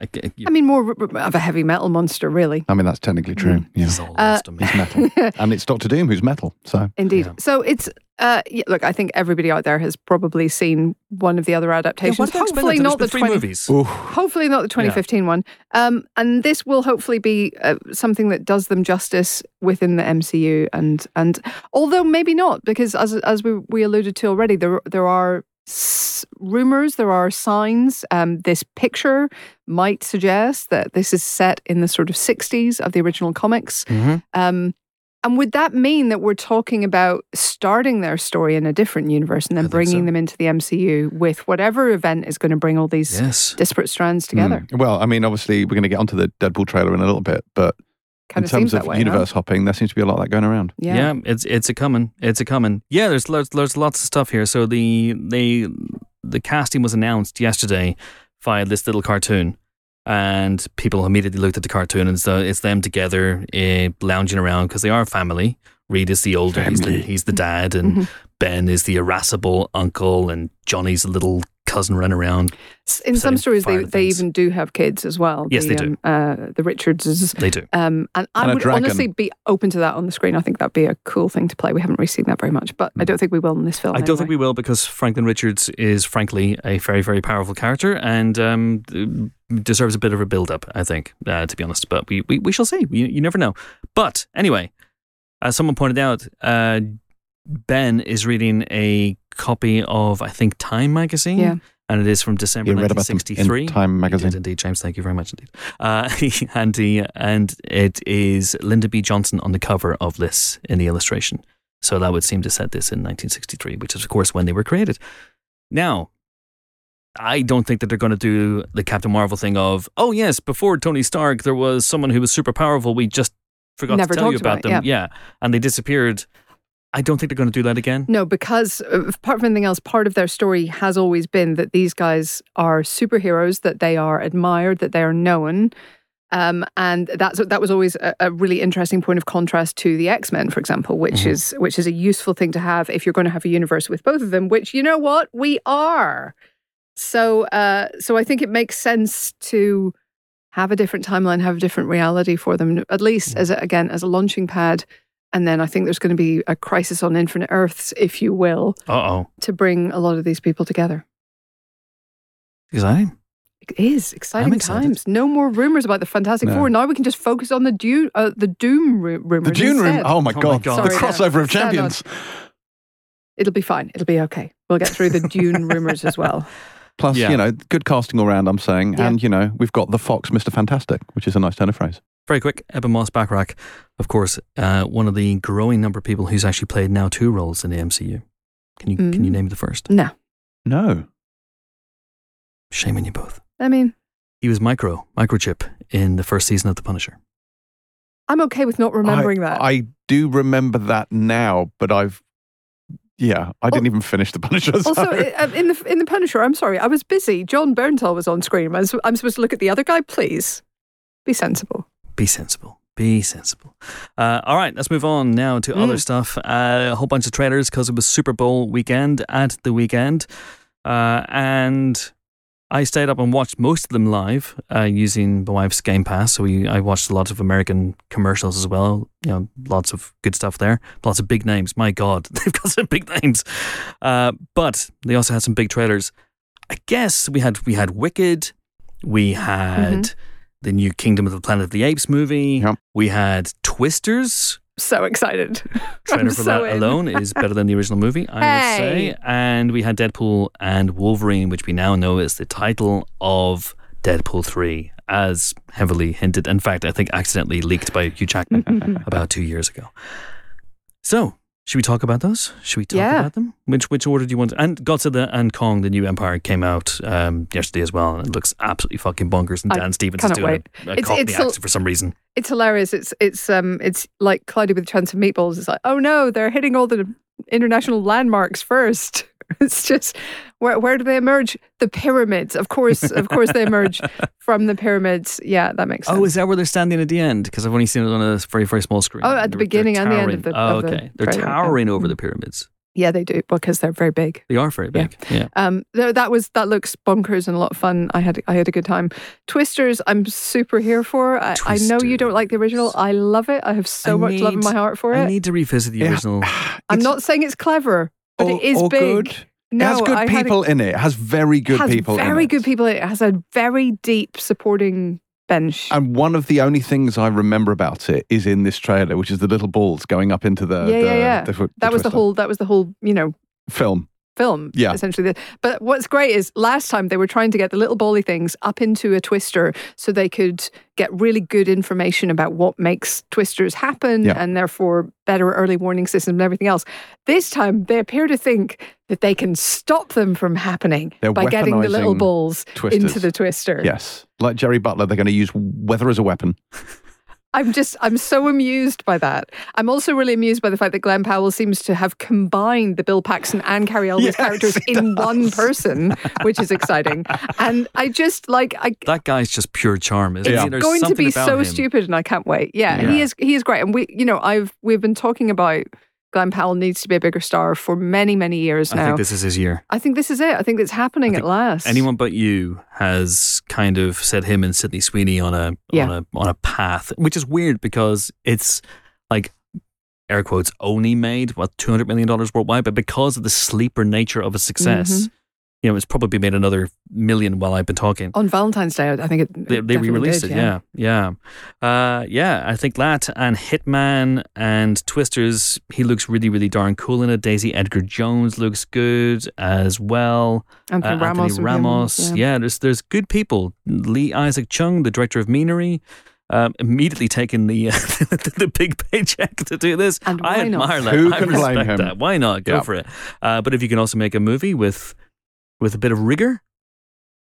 Like, you- I mean, more r- r- of a heavy metal monster, really. I mean, that's technically true. Mm. Yeah. this all Uh, lost. He's metal. <laughs> and it's Doctor Doom who's metal. So Indeed. Yeah. So it's uh, yeah, look. I think everybody out there has probably seen one of the other adaptations. why don't hopefully not the three 20, movies. Hopefully not the 2015 one. Um, and this will hopefully be uh, something that does them justice within the MCU. And and although maybe not, because as as we, we alluded to already, there there are s- rumors, there are signs. Um, this picture might suggest that this is set in the sort of 60s of the original comics. Mhm. Um, and would that mean that we're talking about starting their story in a different universe and then bringing so. them into the MCU with whatever event is going to bring all these Yes. disparate strands together? Mm. Well, I mean, obviously, we're going to get onto the Deadpool trailer in a little bit, but Kind in of terms seems of that way. huh? universe hopping, there seems to be a lot of that going around. Yeah. it's it's a coming. It's a coming. Yeah, there's there's, there's lots of stuff here. So the they the casting was announced yesterday via this little cartoon, and people immediately looked at the cartoon and so it's them together uh, lounging around because they are a family. Reed is the older, he's the, he's the dad, and Mhm. Ben is the irascible uncle, and Johnny's a little cousin run around. In some stories, they, they things. even do have kids as well. Yes, the, they do. Um, uh, the Richardses. They do. Um, and I And would dragon. honestly be open to that on the screen. I think that'd be a cool thing to play. We haven't really seen that very much, but I don't think we will in this film. I don't think we will because Franklin Richards is frankly a very, very powerful character and um, deserves a bit of a build up, I think, uh, to be honest. But we, we, we shall see. You, you never know. But anyway, as someone pointed out, uh, Ben is reading a copy of, I think, Time magazine. Yeah. And it is from December You about them 1963. in Time magazine. indeed, James. Thank you very much indeed. Uh, <laughs> and he, and it is Lyndon B. Johnson on the cover of this in the illustration. So that would seem to set this in 1963, which is of course when they were created. Now, I don't think that they're going to do the Captain Marvel thing of, oh yes, before Tony Stark there was someone who was super powerful. We just forgot Never to tell you about about them. it, yeah, and they disappeared. I don't think they're going to do that again. No, because uh, apart from anything else, part of their story has always been that these guys are superheroes, that they are admired, that they are known. Um, and that's that was always a, a really interesting point of contrast to the X Men, for example, which Mhm. is which is a useful thing to have if you're going to have a universe with both of them. Which you know what we are. So, uh, so I think it makes sense to have a different timeline, have a different reality for them, at least as a, again as a launching pad. And then I think there's going to be a crisis on Infinite Earths, if you will, Uh oh. to bring a lot of these people together. Exciting. It is exciting times. No more rumors about the Fantastic No. Four. Now we can just focus on the Dune, uh, the Doom ru- rumors. The Dune room. Oh my Oh my god. God. The Sorry, crossover of champions. It'll be fine. It'll be okay. We'll get through the Dune <laughs> rumors as well. Plus, Yeah. you know, good casting all round. I'm saying, Yeah. and you know, we've got the Fox, Mister Fantastic, which is a nice turn of phrase. Very quick. Ebon Moss-Bachrach, of course, uh, one of the growing number of people who's actually played now two roles in the MCU. Can you can you Mm. name the first? No, No. Shame on you both. I mean, He was Micro, Microchip in the first season of The Punisher. I'm okay with not remembering I, that. I do remember that now, but I've, yeah, I didn't even finish the Punisher. so- <laughs> also, uh, in the in the Punisher, I'm sorry, I was busy. Jon Bernthal was on screen. I was, I'm supposed to look at the other guy. Please be sensible. Be sensible. Be sensible. Uh, all right, let's move on now to other Mm. stuff. Uh, a whole bunch of trailers because it was Super Bowl weekend at the weekend. Uh, and I stayed up and watched most of them live uh, using my wife's Game Pass. So we, I watched a lot of American commercials as well. You know, lots of good stuff there. Lots of big names. My God, <laughs> they've got some big names. Uh, but they also had some big trailers. I guess we had we had Wicked. We had the new Kingdom of the Planet of the Apes movie. Yep. We had Twisters. So excited. <laughs> Trailer I'm for so that in. alone is <laughs> better than the original movie, I would say. And we had Deadpool and Wolverine, which we now know is the title of Deadpool 3, as heavily hinted. In fact, I think accidentally leaked by Hugh Jackman <laughs> about two years ago. So, should we talk about those? Should we talk Yeah. about them? Which which order do you want? And Godzilla and Kong, the new Empire, came out um, yesterday as well, and it looks absolutely fucking bonkers. And I Dan Stevens is doing wait. a, a It's- Cockney it's a- accent for some reason. It's hilarious. It's it's um it's like Cloudy with a Chance of Meatballs. It's like, oh no, they're hitting all the international landmarks first. <laughs> It's just where where do they emerge? The pyramids, of course, of course they emerge <laughs> from the pyramids. Yeah, that makes sense. Oh, is that where they're standing at the end? Because I've only seen it on a very, very small screen. Oh, at the They're- they're beginning and the end of the- Oh, of the okay. They're trailer, yeah. towering over Mm. the pyramids. yeah, they do because they're very big. They are very big. Yeah. Um, th- that was that looks bonkers and a lot of fun. I had I had a good time. Twisters, I'm super here for. I, I know you don't like the original. I love it. I have so I much love in my heart for it. I need to revisit the Yeah. original. <sighs> I'm It's not saying it's clever, but all- it is big. good. No, it has good I had a- people in it. It has very good has people in very it. good people. It It has a very deep supporting bench. And one of the only things I remember about it is in this trailer, which is the little balls going up into the Yeah, the, yeah, yeah. the- the that was the whole. That was the whole. You know, film. Film. Yeah. essentially. But what's great is last time they were trying to get the little bally things up into a twister so they could get really good information about what makes twisters happen Yeah. and therefore better early warning systems and everything else. This time they appear to think that they can stop them from happening They're by getting the little balls Twisters. into the twister. Yes, like Gerry Butler, they're going to use weather as a weapon. <laughs> I'm just, I'm so amused by that. I'm also really amused by the fact that Glenn Powell seems to have combined the Bill Paxton and Cary Elwes Yes, characters in does. one person, which is exciting. And I just like, I, That guy's just pure charm, isn't Yeah. he? There's going to be so him. stupid, and I can't wait. Yeah, Yeah. he is, he is great. And we, you know, I've, we've been talking about Glenn Powell needs to be a bigger star for many, many years now. I think this is his year. I think this is it. I think it's happening I at last. Anyone but you has kind of set him and Sydney Sweeney on a Yeah. on a on a path, which is weird because it's like air quotes only made what two hundred million dollars worldwide, but because of the sleeper nature of its success, Mm-hmm. You know, it's probably made another million while I've been talking. on Valentine's Day, I think it. They, they re-released did, it, yeah, yeah, uh, yeah. I think that and Hitman and Twisters. He looks really, really darn cool in it. Daisy Edgar Jones looks good as well. Anthony Uh, Ramos. Anthony and him, Ramos. Yeah. there's there's good people. Lee Isaac Chung, the director of Minari, um, immediately taking the, <laughs> uh, the big paycheck to do this. And I why not? admire that. Who I can blame respect him? that. Why not go Yeah. for it? Uh, but if you can also make a movie with with a bit of rigor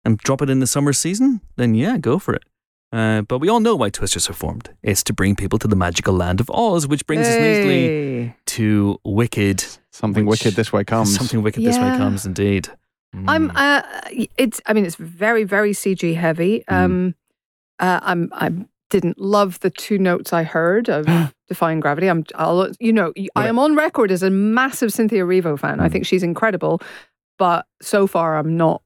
and drop it in the summer season, then yeah, go for it. Uh, but we all know why Twisters are formed. It's to bring people to the magical land of Oz, which brings us nicely to Wicked. Something Which- wicked this way comes. Something wicked this way comes, indeed. I'm. Mm. Uh, it's. I mean, it's very, very CG heavy. Mm. Um, Uh, I'm I didn't love the two notes I heard of <gasps> Defying Gravity. I'm I'll, you know I am on record as a massive Cynthia Erivo fan. I Mm. think she's incredible, but so far I'm not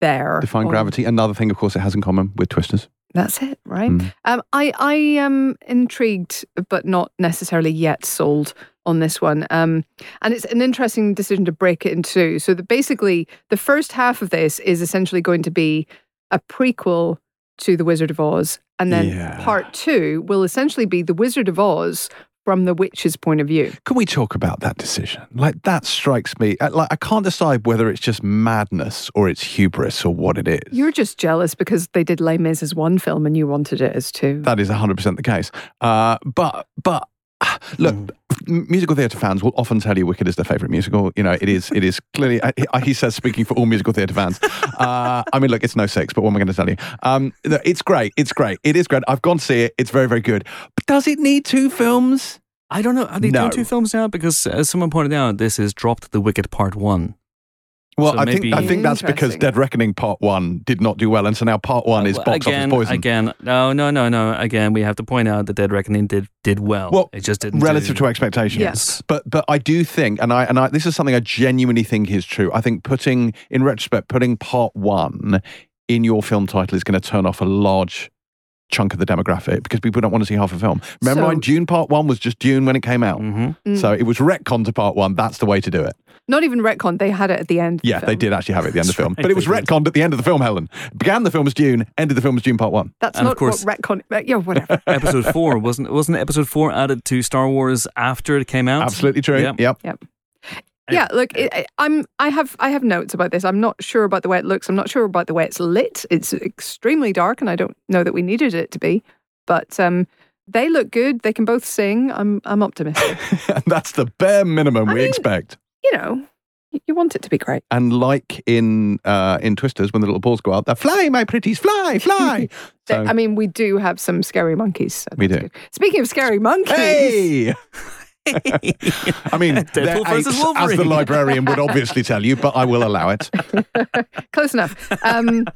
there. Define on- gravity. Another thing, of course, it has in common with Twisters. That's it, right? Mm. Um, I I am intrigued, but not necessarily yet sold on this one. Um, and it's an interesting decision to break it in two. So the, basically, the first half of this is essentially going to be a prequel to The Wizard of Oz, and then Yeah. part two will essentially be The Wizard of Oz from the witch's point of view. Can we talk about that decision? Like that strikes me. uh, Like I can't decide whether it's just madness or it's hubris or what it is. You're just jealous because they did Les Mis as one film and you wanted it as two. That is 100% the case. Uh, but, but, look, m- musical theatre fans will often tell you Wicked is their favourite musical. You know, it is, it is clearly, uh, he- he says, speaking for all musical theatre fans. <laughs> Uh, I mean, look, it's no six, but what am I going to tell you? Um, it's great. It's great. It is great. I've gone to see it. It's very, very good. But does it need two films? I don't know. Are they No. doing two films now? Because as someone pointed out, this is dropped the Wicked Part One. Well, So I think I think that's because Dead Reckoning Part One did not do well, and so now Part One is Well, box again, office poison. Again, no, no, no, no. Again, we have to point out that Dead Reckoning did did well. Well, it just didn't relative do, to expectations. Yes. But but I do think, and I and I this is something I genuinely think is true. I think putting in retrospect, putting part one in your film title is going to turn off a large chunk of the demographic because people don't want to see half a film. Remember, So- when Dune Part One was just Dune when it came out. hmm Mm. So it was retcon to part one. That's the way to do it. Not even retcon, they had it at the end. of the Yeah, they did actually have it at the end of the film. But it was they did. retconned at the end of the film, Helen. Began the film as Dune, ended the film as Dune Part One. That's And of not course- what retcon. Yeah, whatever. <laughs> episode four wasn't wasn't episode four added to Star Wars after it came out? Absolutely true. Yeah. Yep. yeah, look, it, I- I'm. I have. I have notes about this. I'm not sure about the way it looks. I'm not sure about the way it's lit. It's extremely dark, and I don't know that we needed it to be. But um, they look good. They can both sing. I'm. I'm optimistic. and <laughs> that's the bare minimum I we mean- expect. You know, you want it to be great. And like in uh, in Twisters, when the little balls go out, they're fly, my pretties, fly, fly. <laughs> so, I mean, we do have some scary monkeys. so We do. good. Speaking of scary monkeys, hey! <laughs> I mean, Deadpool they're apes, as the librarian would obviously tell you, but I will allow it. <laughs> close enough. Um,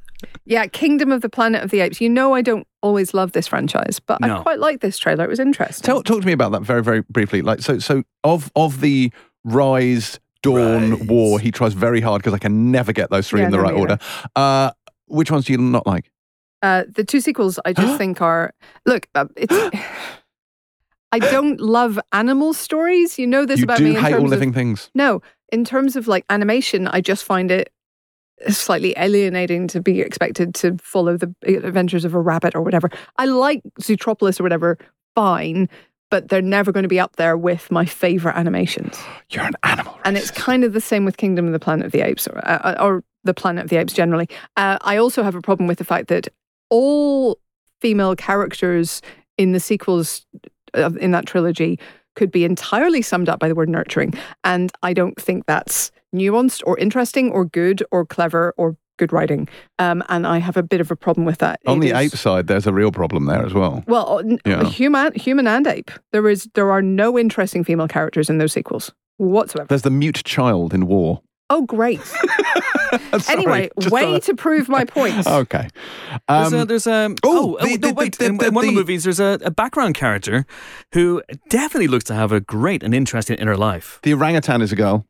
yeah, Kingdom of the Planet of the Apes. You know, I don't always love this franchise, but No. I quite like this trailer. It was interesting. Tell, talk to me about that very, very briefly. Like, so, so of of the Rise, Dawn, Rise. War, he tries very hard because I can never get those three Yeah, in the no, right order. Uh, which ones do you not like? Uh, the two sequels, I just <gasps> think are look. Uh, it's. <gasps> I don't love animal stories. You know this you about do me in hate all of living things. no. In terms of like animation, I just find it slightly alienating to be expected to follow the adventures of a rabbit or whatever. I like Zootropolis or whatever, fine, but they're never going to be up there with my favorite animations. You're an animal. And it's kind of the same with Kingdom of the Planet of the Apes, or, uh, or the Planet of the Apes generally. Uh, I also have a problem with the fact that all female characters in the sequels of, in that trilogy could be entirely summed up by the word nurturing. And I don't think that's nuanced or interesting or good or clever or good writing. Um, and I have a bit of a problem with that. on It the is- ape side. There's a real problem there as well. Well, Yeah. human, human and ape. There is there are no interesting female characters in those sequels whatsoever. There's the mute child in War. Oh, great. <laughs> <laughs> Sorry, anyway, way thought- to prove my point. <laughs> Okay. There's Um, a, there's a oh, oh, the- oh, no the- wait the- in, the- in one of the the- movies there's a, a background character who definitely looks to have a great and interesting inner life. the orangutan is a girl.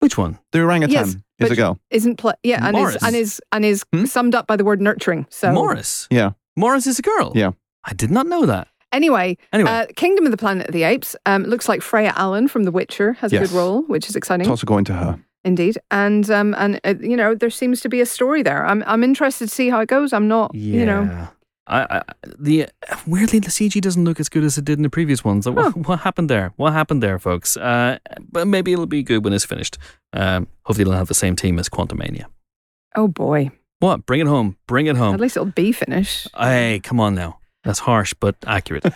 Which one? The orangutan Yes, is but- a girl. Isn't pla yeah, and Maurice. is and is and is Hmm? summed up by the word nurturing. So Maurice. Yeah. Maurice is a girl. Yeah. I did not know that. anyway, Anyway, uh, Kingdom of the Planet of the Apes um, looks like Freya Allan from The Witcher has a good role, which is exciting Toss a coin to her. indeed. And um, and uh, you know there seems to be a story there. I'm I'm interested to see how it goes. I'm not yeah. you know I, I, the weirdly the CG doesn't look as good as it did in the previous ones. Like, what, what happened there? What happened there, folks? Uh, but maybe it'll be good when it's finished. Um, hopefully, it'll have the same team as Quantumania. oh boy, What? Bring it home! Bring it home! at least it'll be finished. Hey, come on now. That's harsh but accurate. <laughs>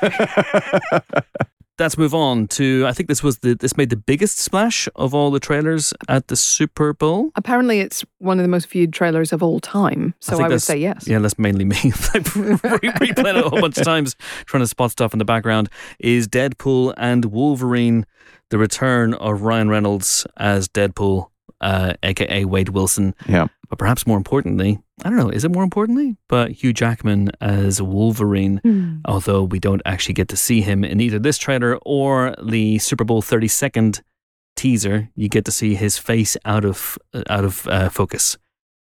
Let's move on to. I think this was the this made the biggest splash of all the trailers at the Super Bowl. Apparently, it's one of the most viewed trailers of all time. So think I, would say yes. Yeah, that's mainly me. <laughs> I've replayed it a whole bunch of times, trying to spot stuff in the background. Is Deadpool and Wolverine the return of Ryan Reynolds as Deadpool, uh, aka Wade Wilson? yeah. But perhaps more importantly, I don't know, is it more importantly? But Hugh Jackman as Wolverine, Hmm. although we don't actually get to see him in either this trailer or the Super Bowl 30 second teaser. You get to see his face out of out of uh, focus,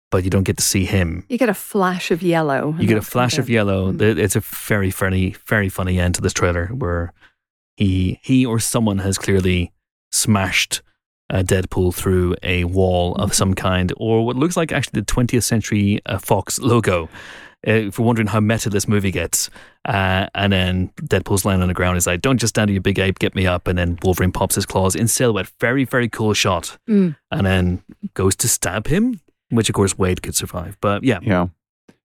but you don't get to see him. You get a flash of yellow. You get a flash of yellow. Mm. It's a very, very, very funny end to this trailer where he he or someone has clearly smashed uh, Deadpool through a wall of some kind, or what looks like actually the 20th Century uh, Fox logo. Uh, if you're wondering how meta this movie gets, uh, and then Deadpool's lying on the ground, is like, "Don't just stand, you big ape, get me up!" And then Wolverine pops his claws in silhouette, very, very cool shot, Mm. and then goes to stab him, which of course Wade could survive. But yeah, Yeah,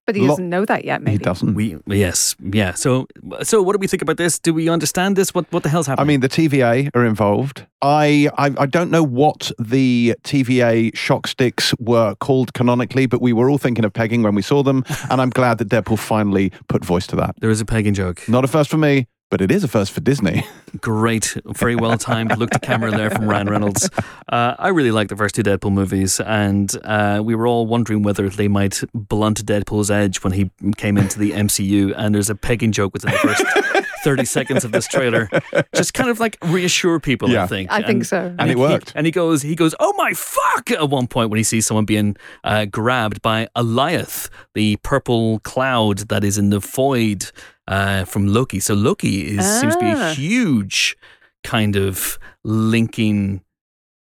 But he doesn't know that yet, maybe. he doesn't. we yes, yeah. So so what do we think about this? Do we understand this? What what the hell's happening? I mean, the TVA are involved. I, I I don't know what the TVA shock sticks were called canonically, but we were all thinking of pegging when we saw them, and I'm glad that Deadpool finally put voice to that. there is a pagan joke. Not a first for me, but it is a first for Disney. Great, very well timed look to camera there from Ryan Reynolds. Uh, I really like the first two Deadpool movies, and uh, we were all wondering whether they might blunt Deadpool's edge when he came into the MCU. And there's a pegging joke within the first 30 seconds of this trailer, just kind of like reassure people. I think. I think so. And he- it worked. And he goes, he goes, oh my fuck! At one point, when he sees someone being uh, grabbed by Alioth, the purple cloud that is in the void uh, from Loki. So Loki is seems to be a Ah. huge kind of linking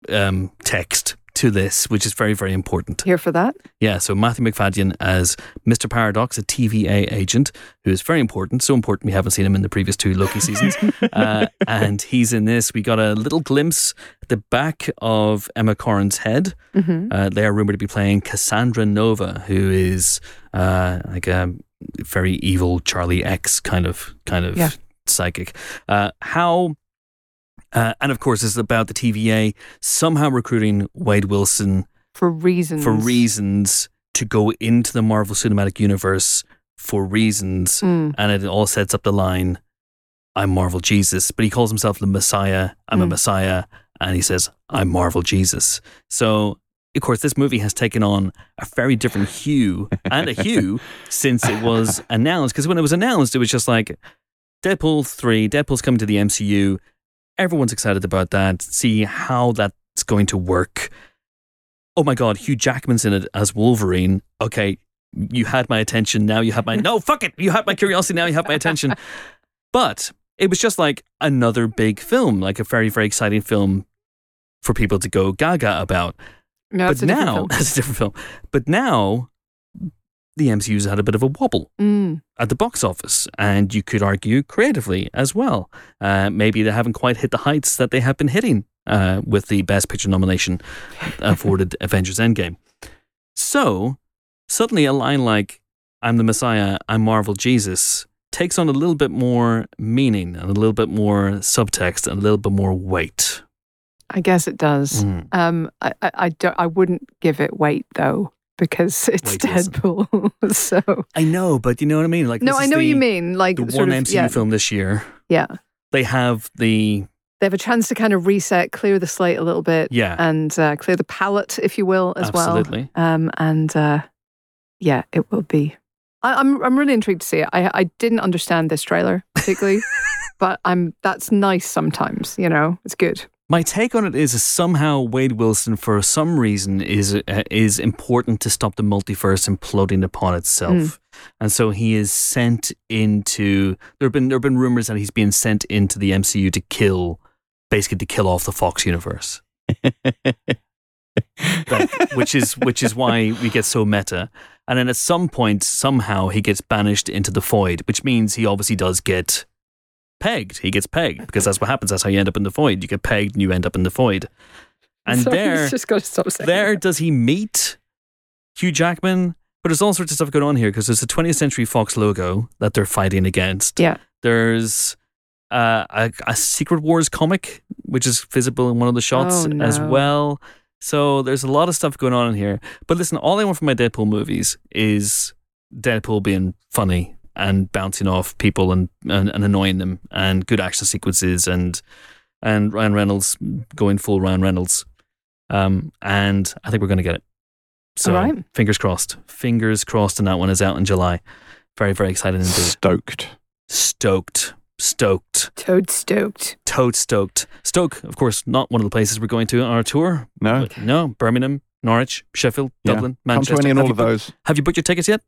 um, text to this, which is very, very important. Here for that. Yeah, so Matthew Macfadyen as Mr. Paradox, a TVA agent who is very important. So important we haven't seen him in the previous two Loki seasons. <laughs> uh, and he's in this. We got a little glimpse at the back of Emma Corrin's head. hmm Uh, they are rumored to be playing Cassandra Nova, who is uh, like a very evil Charlie X kind of kind of Yeah. psychic. Uh, how uh, and of course, it's about the TVA somehow recruiting Wade Wilson For reasons. for reasons to go into the Marvel Cinematic Universe for reasons, Mm. and it all sets up the line. I'm Marvel Jesus, but he calls himself the Messiah. I'm a Mm. Messiah, and he says I'm Marvel Jesus. So, of course, this movie has taken on a very different hue and a hue since it was <laughs> announced. Because when it was announced, it was just like Deadpool three. Deadpool's coming to the MCU. Everyone's excited about that. See how that's going to work. Oh my God, Hugh Jackman's in it as Wolverine. Okay, you had my attention. Now you have my no. Fuck it. You had my curiosity. Now you have my attention. <laughs> But it was just like another big film, like a very very exciting film for people to go gaga about. No, but a different now film. <laughs> it's a different film. But now the MCU's had a bit of a wobble Mm. at the box office, and you could argue creatively as well. Uh, maybe they haven't quite hit the heights that they have been hitting uh, with the Best Picture nomination afforded <laughs> Avengers Endgame. So suddenly, a line like "I'm the Messiah, I'm Marvel Jesus" takes on a little bit more meaning and a little bit more subtext and a little bit more weight. I guess it does. Mm. Um, I, I, I don't. I wouldn't give it weight though because <laughs> it's Wait. Deadpool. <laughs> so I know, but you know what I mean. Like no, I know what the, you mean. Like The one of, MCU yeah, film this year. yeah. They have the They have a chance to kind of reset, clear the slate a little bit, yeah, and uh, clear the palette, if you will, as absolutely. well. Absolutely. Um, and uh, yeah, it will be. I, I'm I'm really intrigued to see it. I I didn't understand this trailer particularly, <laughs> but I'm that's nice sometimes. You know, it's good. My take on it is somehow Wade Wilson, for some reason, is uh, is important to stop the multiverse imploding upon itself, and so he is sent into. There have been there have been rumors that he's being sent into the MCU to kill, basically to kill off the Fox universe, <laughs> like, which is which is why we get so meta. And then at some point, somehow he gets banished into the void, which means he obviously does get pegged. He gets pegged because that's what happens. That's how you end up in the void. You get pegged and you end up in the void. And Sorry, there, just got to stop saying there that. does he meet Hugh Jackman? But there's all sorts of stuff going on here because there's a 20th Century Fox logo that they're fighting against. Yeah. There's uh, a, a Secret Wars comic which is visible in one of the shots Oh, as well. So there's a lot of stuff going on in here. But listen, all I want from my Deadpool movies is Deadpool being funny and bouncing off people and, and, and annoying them and good action sequences and and Ryan Reynolds going full Ryan Reynolds. Um, and I think we're going to get it. So All right. fingers crossed. Fingers crossed, and that one is out in July. Very, very excited indeed. Stoked. Stoked. Stoked. Toad stoked. Toad stoked. Stoke, of course, not one of the places we're going to on our tour. No? No, Birmingham, Norwich, Sheffield, Yeah. Dublin, Come Manchester. to any and all of booked- those. Have you booked your tickets yet?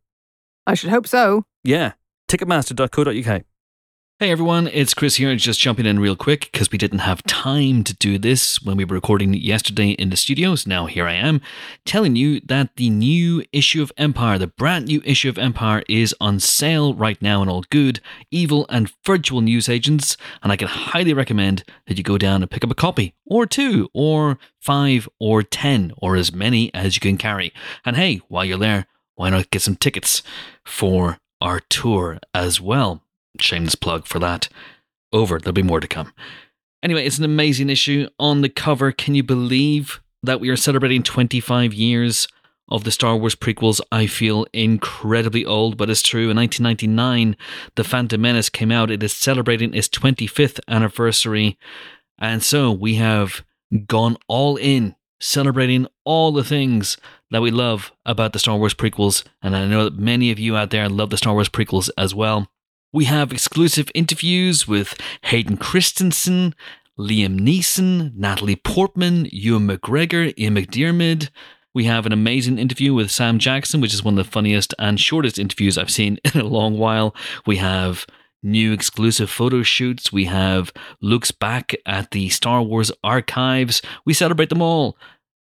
I should hope so. Yeah. Ticketmaster.co.uk. Hey everyone, it's Chris here, just jumping in real quick because we didn't have time to do this when we were recording yesterday in the studios. Now here I am telling you that the new issue of Empire, the brand new issue of Empire, is on sale right now in all good, evil, and virtual news agents. And I can highly recommend that you go down and pick up a copy, or two, or five, or ten, or as many as you can carry. And hey, while you're there, why not get some tickets for our tour as well? Shameless plug for that. Over, there'll be more to come. Anyway, it's an amazing issue. On the cover, can you believe that we are celebrating 25 years of the Star Wars prequels? I feel incredibly old, but it's true. In 1999, The Phantom Menace came out. It is celebrating its 25th anniversary. And so we have gone all in, celebrating all the things that we love about the Star Wars prequels. And I know that many of you out there love the Star Wars prequels as well. We have exclusive interviews with Hayden Christensen, Liam Neeson, Natalie Portman, Ewan McGregor, Ian McDiarmid. We have an amazing interview with Sam Jackson, which is one of the funniest and shortest interviews I've seen <laughs> in a long while. We have new exclusive photo shoots. We have looks back at the Star Wars archives. We celebrate them all.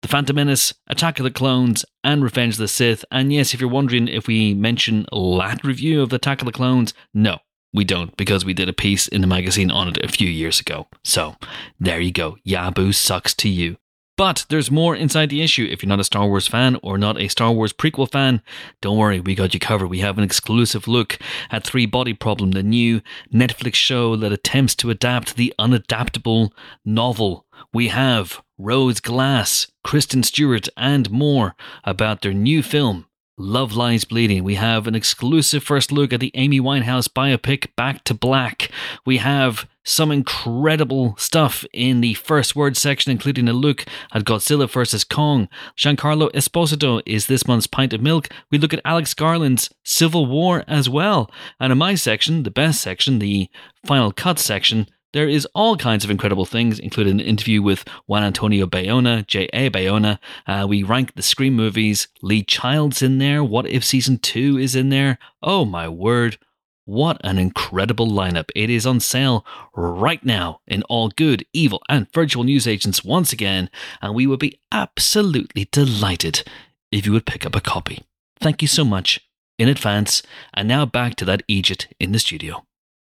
The Phantom Menace, Attack of the Clones, and Revenge of the Sith. And yes, if you're wondering if we mention lat review of the Attack of the Clones, no, we don't, because we did a piece in the magazine on it a few years ago. So there you go. Yabu sucks to you. But there's more inside the issue. If you're not a Star Wars fan or not a Star Wars prequel fan, don't worry, we got you covered. We have an exclusive look at Three Body Problem, the new Netflix show that attempts to adapt the unadaptable novel. We have Rose Glass, Kristen Stewart, and more about their new film, Love Lies Bleeding. We have an exclusive first look at the Amy Winehouse biopic Back to Black. We have some incredible stuff in the first word section, including a look at Godzilla vs. Kong. Giancarlo Esposito is this month's Pint of Milk. We look at Alex Garland's Civil War as well. And in my section, the best section, the final cut section, there is all kinds of incredible things, including an interview with Juan Antonio Bayona, J.A. Bayona. Uh, we rank the Scream movies. Lee Child's in there. What if season two is in there? Oh my word. What an incredible lineup. It is on sale right now in all good, evil, and virtual news agents once again, and we would be absolutely delighted if you would pick up a copy. Thank you so much in advance. And now back to that Egypt in the studio.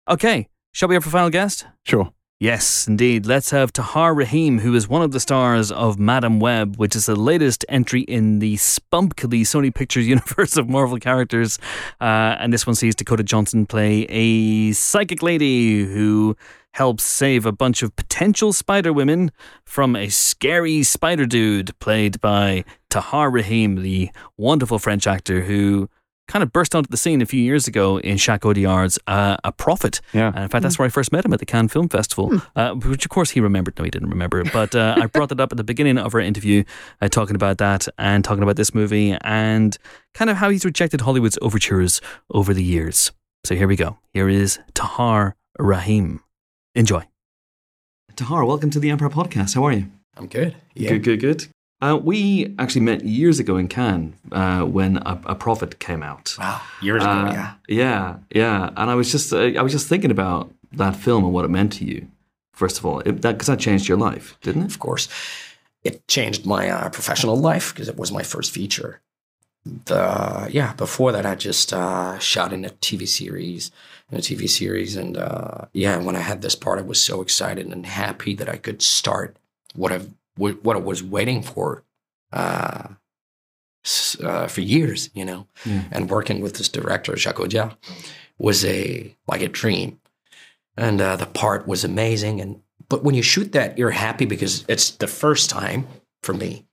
Okay, shall we have our final guest? Sure. Yes, indeed. Let's have Tahar Rahim, who is one of the stars of Madame Web, which is the latest entry in the spunkily Sony Pictures <laughs> universe of Marvel characters. Uh, and this one sees Dakota Johnson play a psychic lady who helps save a bunch of potential spider women from a scary spider dude played by Tahar Rahim, the wonderful French actor who kind of burst onto the scene a few years ago in Jacques Audiard's uh, A Prophet. Yeah. And in fact, that's where I first met him at the Cannes Film Festival, uh, which of course he remembered. No, he didn't remember. But uh, I brought that up at the beginning of our interview, uh, talking about that and talking about this movie and kind of how he's rejected Hollywood's overtures over the years. So here we go. Here is Tahar Rahim. Enjoy. Tahar, welcome to the Empire Podcast. How are you? I'm good. Yeah. Good, good, good. Uh, we actually met years ago in Cannes uh, when a, a Prophet came out. Wow. Years ago, Uh, yeah. yeah, yeah. And I was just, uh, I was just thinking about that film and what it meant to you. First of all, it, that because that changed your life, didn't it? Of course. It changed my uh, professional life because it was my first feature. The yeah, before that I just uh, shot in a TV series, in a TV series, and uh, yeah, when I had this part, I was so excited and happy that I could start what I what I was waiting for uh, uh, for years, you know, Yeah. and working with this director Jacques Audiard was a like a dream, and uh, the part was amazing. And but when you shoot that, you're happy because it's the first time for me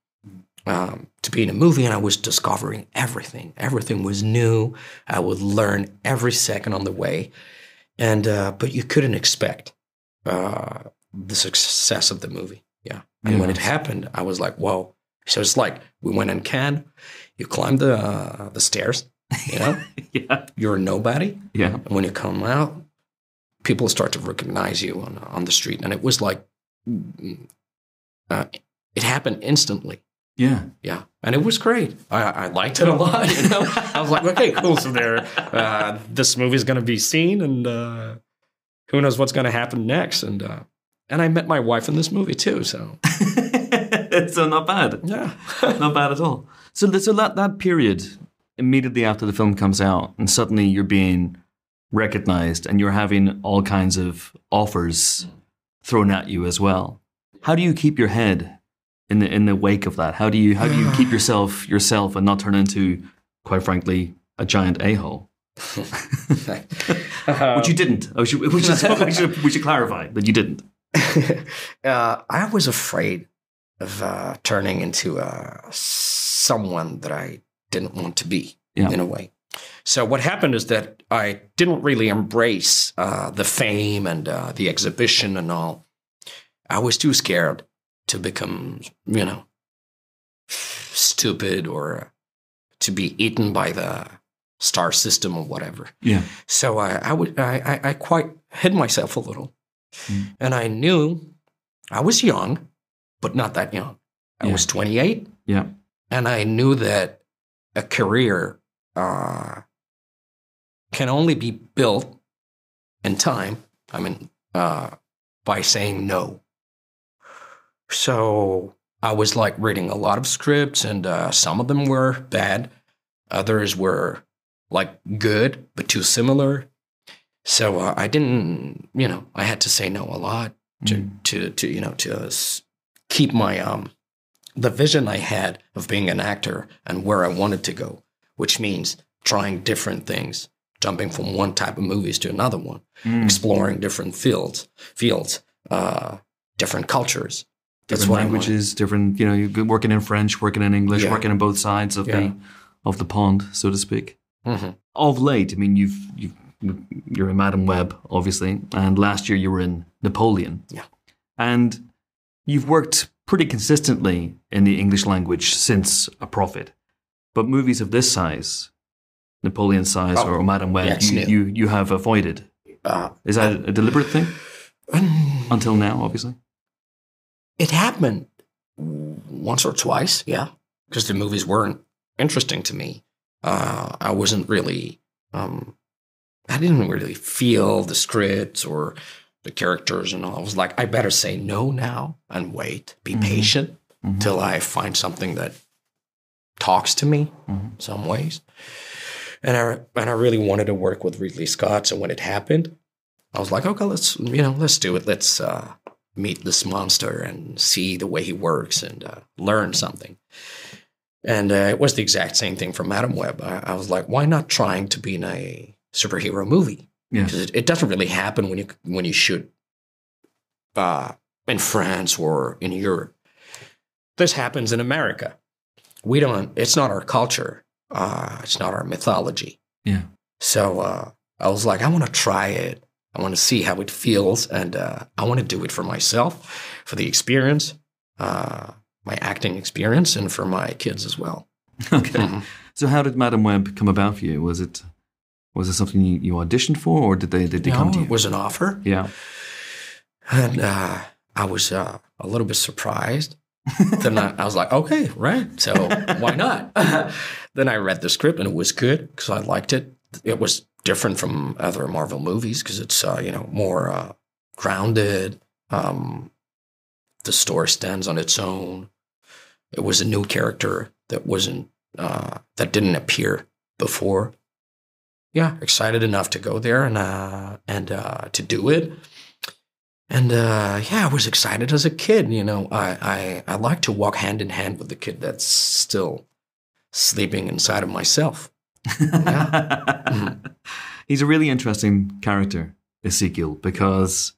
um, to be in a movie, and I was discovering everything. Everything was new. I would learn every second on the way, and uh, but you couldn't expect uh, the success of the movie. Yeah, and when it happened, I was like, "Whoa!" So it's like we went in Cannes. You climb the uh, the stairs. You know, <laughs> Yeah. you're a nobody. Yeah. And when you come out, people start to recognize you on on the street, and it was like mm, uh, it happened instantly. Yeah. Yeah, and it was great. I, I liked it a lot. You know, I was like, okay, cool. So there, uh, this movie's going to be seen, and uh, who knows what's going to happen next. And uh, and I met my wife in this movie too. So <laughs> so not bad. yeah, <laughs> not bad at all. So, so that, that period, immediately after the film comes out, and suddenly you're being recognized and you're having all kinds of offers thrown at you as well. How do you keep your head in the in the wake of that? How do you how do you keep <sighs> yourself yourself and not turn into, quite frankly, a giant a hole? <laughs> Which you didn't. Oh, should, we, should, we, should, we should clarify that you didn't. <laughs> uh, I was afraid of uh, turning into uh, someone that I didn't want to be Yeah. in a way. So what happened is that I didn't really embrace uh, the fame and uh, the exhibition and all. I was too scared to become, you know, stupid or to be eaten by the star system or whatever. Yeah. So I, I would, I, I, I quite hid myself a little, Mm. and I knew I was young, but not that young. I Yeah. was 28, Yeah. and I knew that a career uh, can only be built in time. I mean, uh, by saying no. So I was like reading a lot of scripts, and uh, some of them were bad, others were like good but too similar. So uh, I didn't, you know, I had to say no a lot to Mm. to to you know to keep my um the vision I had of being an actor and where I wanted to go, which means trying different things, jumping from one type of movies to another one, Mm. exploring different fields, fields, uh, different cultures. That's different languages, different. You know, you're working in French, working in English, Yeah. working on both sides of Yeah. the of the pond, so to speak. Mhm. Of late, I mean, you've you've you're in Madame Web, obviously, and last year you were in Napoleon. Yeah. and you've worked pretty consistently in the English language since A Prophet. But movies of this size, Napoleon size Oh, or Madame Web, it's you, you you have avoided. Uh, Is that a deliberate thing until now? Obviously. It happened once or twice, yeah, because the movies weren't interesting to me. Uh, I wasn't really, um, I didn't really feel the scripts or the characters and all. I was like, I better say no now and wait, be Mhm. patient Mhm. till I find something that talks to me Mhm. some ways. And I and I really wanted to work with Ridley Scott. So when it happened, I was like, okay, let's you know, let's do it. Let's uh, meet this monster and see the way he works and uh, learn something. And uh, it was the exact same thing for Madame Web. I, I was like, why not trying to be in a superhero movie? Yeah. Because it, it doesn't really happen when you when you shoot uh, in France or in Europe. This happens in America. We don't. It's not our culture. Uh, it's not our mythology. Yeah. So uh, I was like, I want to try it. I want to see how it feels, and uh, I want to do it for myself, for the experience, uh, my acting experience, and for my kids as well. <laughs> Okay. Mhm. So how did Madame Web come about for you? Was it was it something you, you auditioned for, or did they did they come to No, you? it was an offer, yeah. and uh, I was uh, a little bit surprised. then I, I was like, okay, right. So why not? <laughs> then I read the script and it was good because I liked it. It was different from other Marvel movies because it's uh, you know more uh, grounded. Um, the story stands on its own. It was a new character that wasn't uh, that didn't appear before. Yeah, excited enough to go there and uh, and uh, to do it. And uh, yeah, I was excited as a kid. You know, I, I I like to walk hand in hand with the kid that's still sleeping inside of myself. Yeah, <laughs> He's a really interesting character, Ezekiel, because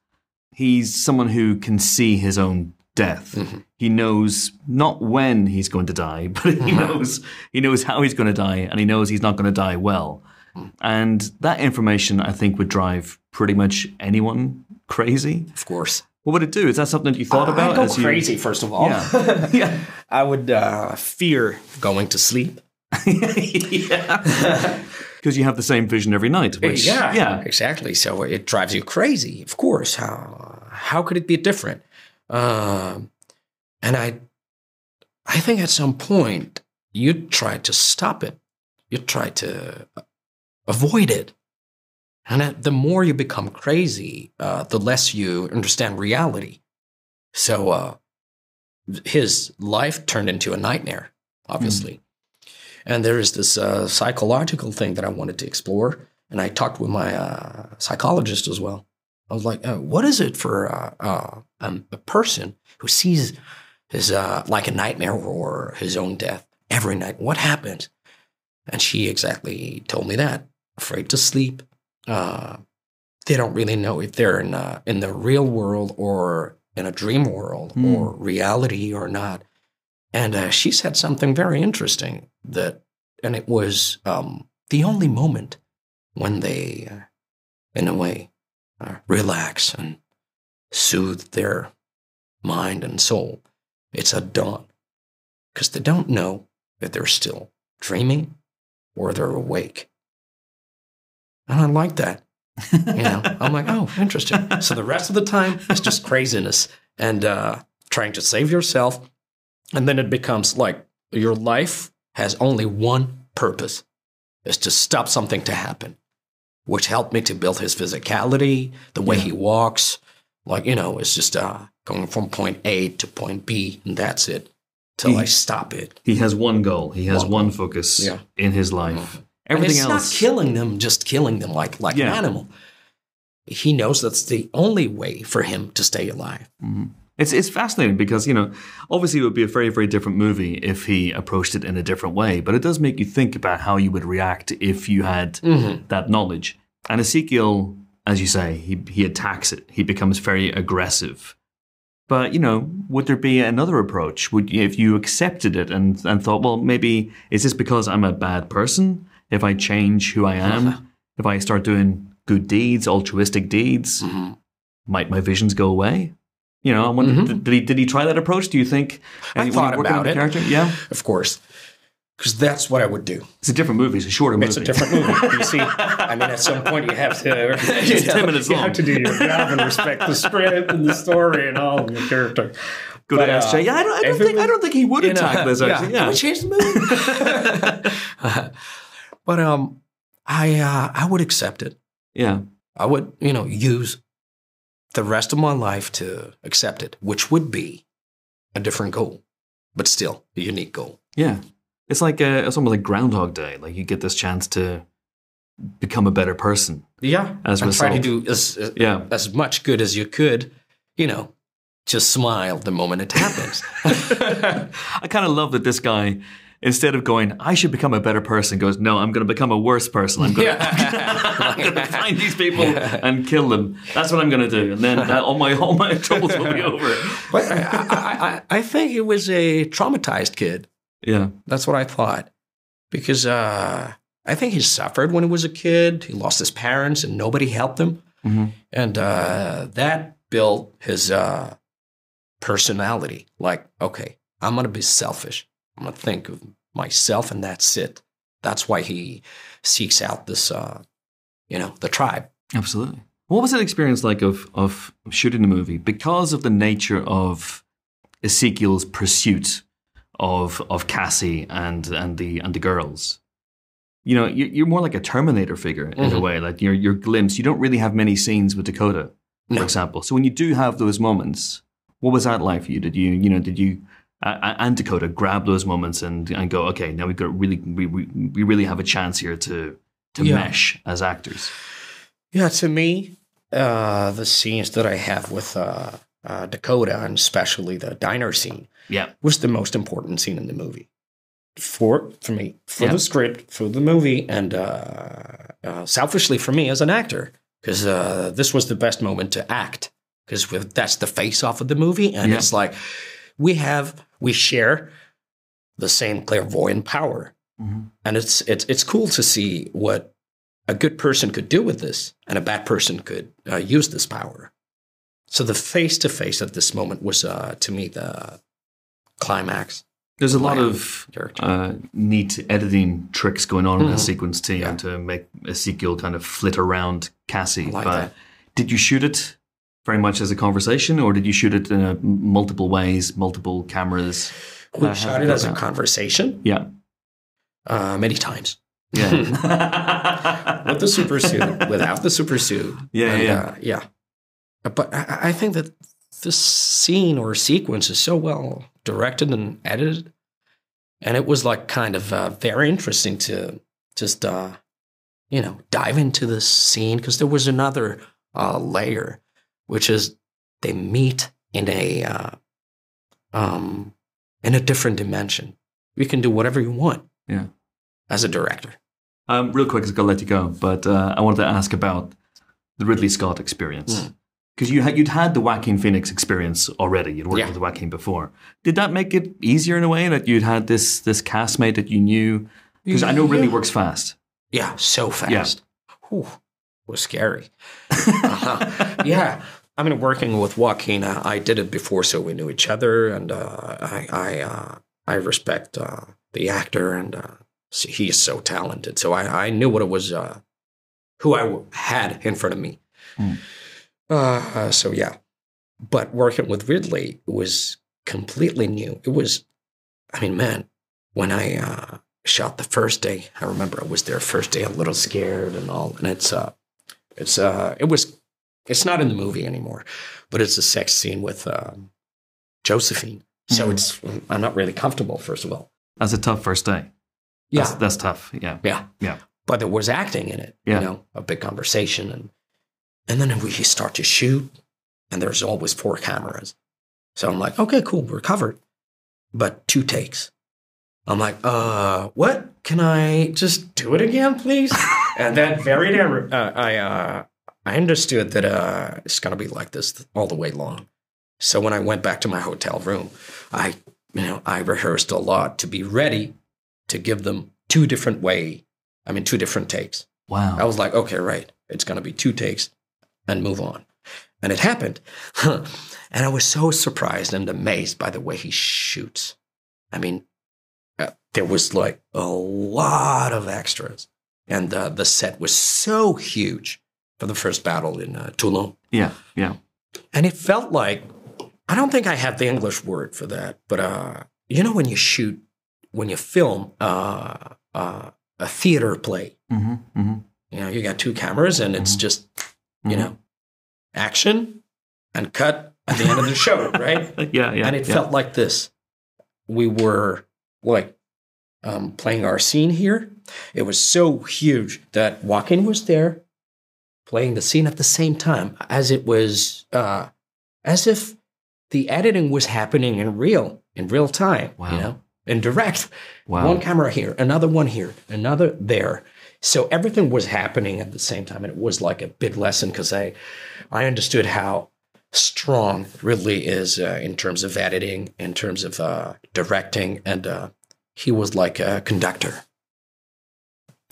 he's someone who can see his own death. Mhm. He knows not when he's going to die, <laughs> but he Mhm. knows he knows how he's going to die, and he knows he's not going to die well. And that information, I think, would drive pretty much anyone crazy. Of course. What would it do? Is that something that you thought about? I go as you- crazy, first of all. Yeah. <laughs> yeah. I would uh, fear going to sleep. <laughs> yeah. <laughs> Because you have the same vision every night. Which, yeah, Yeah. exactly. So it drives you crazy. Of course. How how could it be different? Um, and I, I think at some point you try to stop it. You try to avoid it. And the more you become crazy, uh, the less you understand reality. So uh, his life turned into a nightmare, obviously. And there is this uh, psychological thing that I wanted to explore. And I talked with my uh, psychologist as well. I was like, uh, what is it for uh, uh, um, a person who sees his uh, like a nightmare or his own death every night? What happens? And she exactly told me that. Afraid to sleep. Uh, they don't really know if they're in uh, in the real world or in a dream world Hmm. or reality or not. And uh, she said something very interesting that, and it was um, the only moment when they, uh, in a way, uh, relax and soothe their mind and soul. It's at dawn because they don't know if they're still dreaming or they're awake. And I like that. You know, <laughs> I'm like, oh, interesting. So the rest of the time, it's just <laughs> craziness and uh, trying to save yourself. And then it becomes like your life has only one purpose is to stop something to happen, which helped me to build his physicality, the way he walks. Like, you know, it's just uh, going from point A to point B, and that's it till I stop it. He has one goal. He has One one focus Yeah. in his life. And Everything it's else. not killing them, just killing them like, like Yeah. an animal. He knows that's the only way for him to stay alive. It's it's fascinating because you know obviously it would be a very very different movie if he approached it in a different way, but it does make you think about how you would react if you had Mm-hmm. that knowledge. And Ezekiel, as you say, he he attacks it. He becomes very aggressive. But you know, would there be another approach? Would if you accepted it and and thought, well, maybe is this because I'm a bad person? If I change who I <laughs> am, if I start doing good deeds, altruistic deeds, Mm-hmm. might my visions go away? You know, I wonder, did, did he did he try that approach? Do you think? I thought you're working on about it. Character? Yeah, Of course. Because that's what I would do. it's a different movie. It's a shorter movie. It's a different movie. <laughs> You see, I mean, at some point you have to. <laughs> It's you 10 minutes you long. have to do your job and respect the script and the story and all of your character. Good But, SJ. uh, Yeah, I don't, I don't think I don't think he would You know, attack this. Actually, Can yeah. we change the movie? But um, I uh, I would accept it. yeah. I would, you know, use the rest of my life to accept it, which would be a different goal, but still a unique goal. Yeah, it's like uh, it's almost like Groundhog Day. Like you get this chance to become a better person. Yeah, As a and try to do as Yeah, as much good as you could. You know, just smile the moment it happens. <laughs> I kind of love that this guy, instead of going, I should become a better person, goes, No, I'm going to become a worse person. I'm going <laughs> to find these people and kill them. That's what I'm going to do, and then that, all my all my <laughs> troubles will be over. but I, I, I, I think he was a traumatized kid. Yeah, That's what I thought. Because uh, I think he suffered when he was a kid. He lost his parents and nobody helped him. Mhm. And uh, that built his uh, personality. Like, okay, I'm going to be selfish. I'm going to think of myself and that's it. That's why he seeks out this, uh, you know, the tribe. absolutely. What was that experience like of of shooting the movie because of the nature of Ezekiel's pursuit of of Cassie and and the and the girls? You know, you- you're more like a Terminator figure in a Mhm. way. Like your your glimpse. You don't really have many scenes with Dakota, for No. example. So when you do have those moments, what was that like for you? Did you you know did you and Dakota grab those moments and and go okay now we've got really we we, we really have a chance here to to Yeah. mesh as actors. Yeah, to me, uh, the scenes that I have with uh, uh, Dakota, and especially the diner scene, Yeah. was the most important scene in the movie. For for me, for Yeah. the script, for the movie, and uh, uh, selfishly for me as an actor, because uh, this was the best moment to act. Because that's the face off of the movie, and Yeah. it's like we have we share the same clairvoyant power Mhm. and it's it's it's cool to see what a good person could do with this and a bad person could uh, use this power So the face to face at this moment was, uh, to me, the climax. There's a lot of uh, neat editing tricks going on in that Mhm. sequence too, Yeah. to make Ezekiel kind of flit around Cassie. Like but that. did you shoot it very much as a conversation, or did you shoot it in a, multiple ways, multiple cameras? We Uh, shot it as a conversation Yeah, uh, many times. yeah, <laughs> <laughs> With the super suit, without the super suit. Yeah, And, yeah. Uh, yeah. But I, I think that this scene or sequence is so well directed and edited. And it was like kind of uh, very interesting to just, uh, you know, dive into this scene because there was another uh, layer, which is they meet in a uh, um, in a different dimension. You can do whatever you want. Yeah. As a director. Um, real quick, I've got to let you go, but uh, I wanted to ask about the Ridley Scott experience. Mm. Because you had, you'd had the Joaquin Phoenix experience already. You'd worked Yeah. with Joaquin before. Did that make it easier in a way that you'd had this this castmate that you knew? Because I know Ridley Yeah. works fast. Yeah, so fast. Whew, was scary. Uh-huh. Yeah, I mean, working with Joaquin, uh, I did it before, so we knew each other, and uh, I I uh, I respect uh, the actor, and uh, so he is so talented. So I I knew what it was, uh, who I had in front of me. Uh, so yeah, but working with Ridley was completely new. It was, I mean, man, when I uh, shot the first day, I remember I was there first day, a little scared and all, and it's uh, it's uh, it was, it's not in the movie anymore, but it's a sex scene with um, Josephine. So Mhm. it's I'm not really comfortable. First of all, That's a tough first day. yeah, That's, that's tough. Yeah. yeah, Yeah. But there was acting in it. Yeah. You know, a big conversation, and and then we start to shoot, and there's always four cameras. So I'm like, okay, cool, we're covered, but two takes. I'm like, uh, what? Can I just do it again, please? <laughs> and then very damn, uh, I uh, I understood that uh, it's gonna be like this all the way long. So when I went back to my hotel room, I you know I rehearsed a lot to be ready to give them two different way. I mean, two different takes. Wow. I was like, okay, right, it's gonna be two takes, and move on. And it happened, <laughs> and I was so surprised and amazed by the way he shoots. I mean, uh, there was like a lot of extras, and uh, the set was so huge for the first battle in uh, Toulon. yeah. Yeah. And it felt like I don't think I have the English word for that, but uh, you know when you shoot, when you film uh, uh, a theater play, Mm-hmm. Mm-hmm. you know, you got two cameras and it's Mhm. just you know action and cut at the end of the <laughs> show, right? Yeah. Yeah. and it yeah. felt like this. We were like um, playing our scene here. It was so huge that Joaquin was there playing the scene at the same time as it was, uh, as if the editing was happening in real, in real time, Wow. you know, in direct. Wow. One camera here, another one here, another there. So everything was happening at the same time, and it was like a big lesson because I, I understood how strong Ridley is uh, in terms of editing, in terms of uh, directing, and uh, he was like a conductor.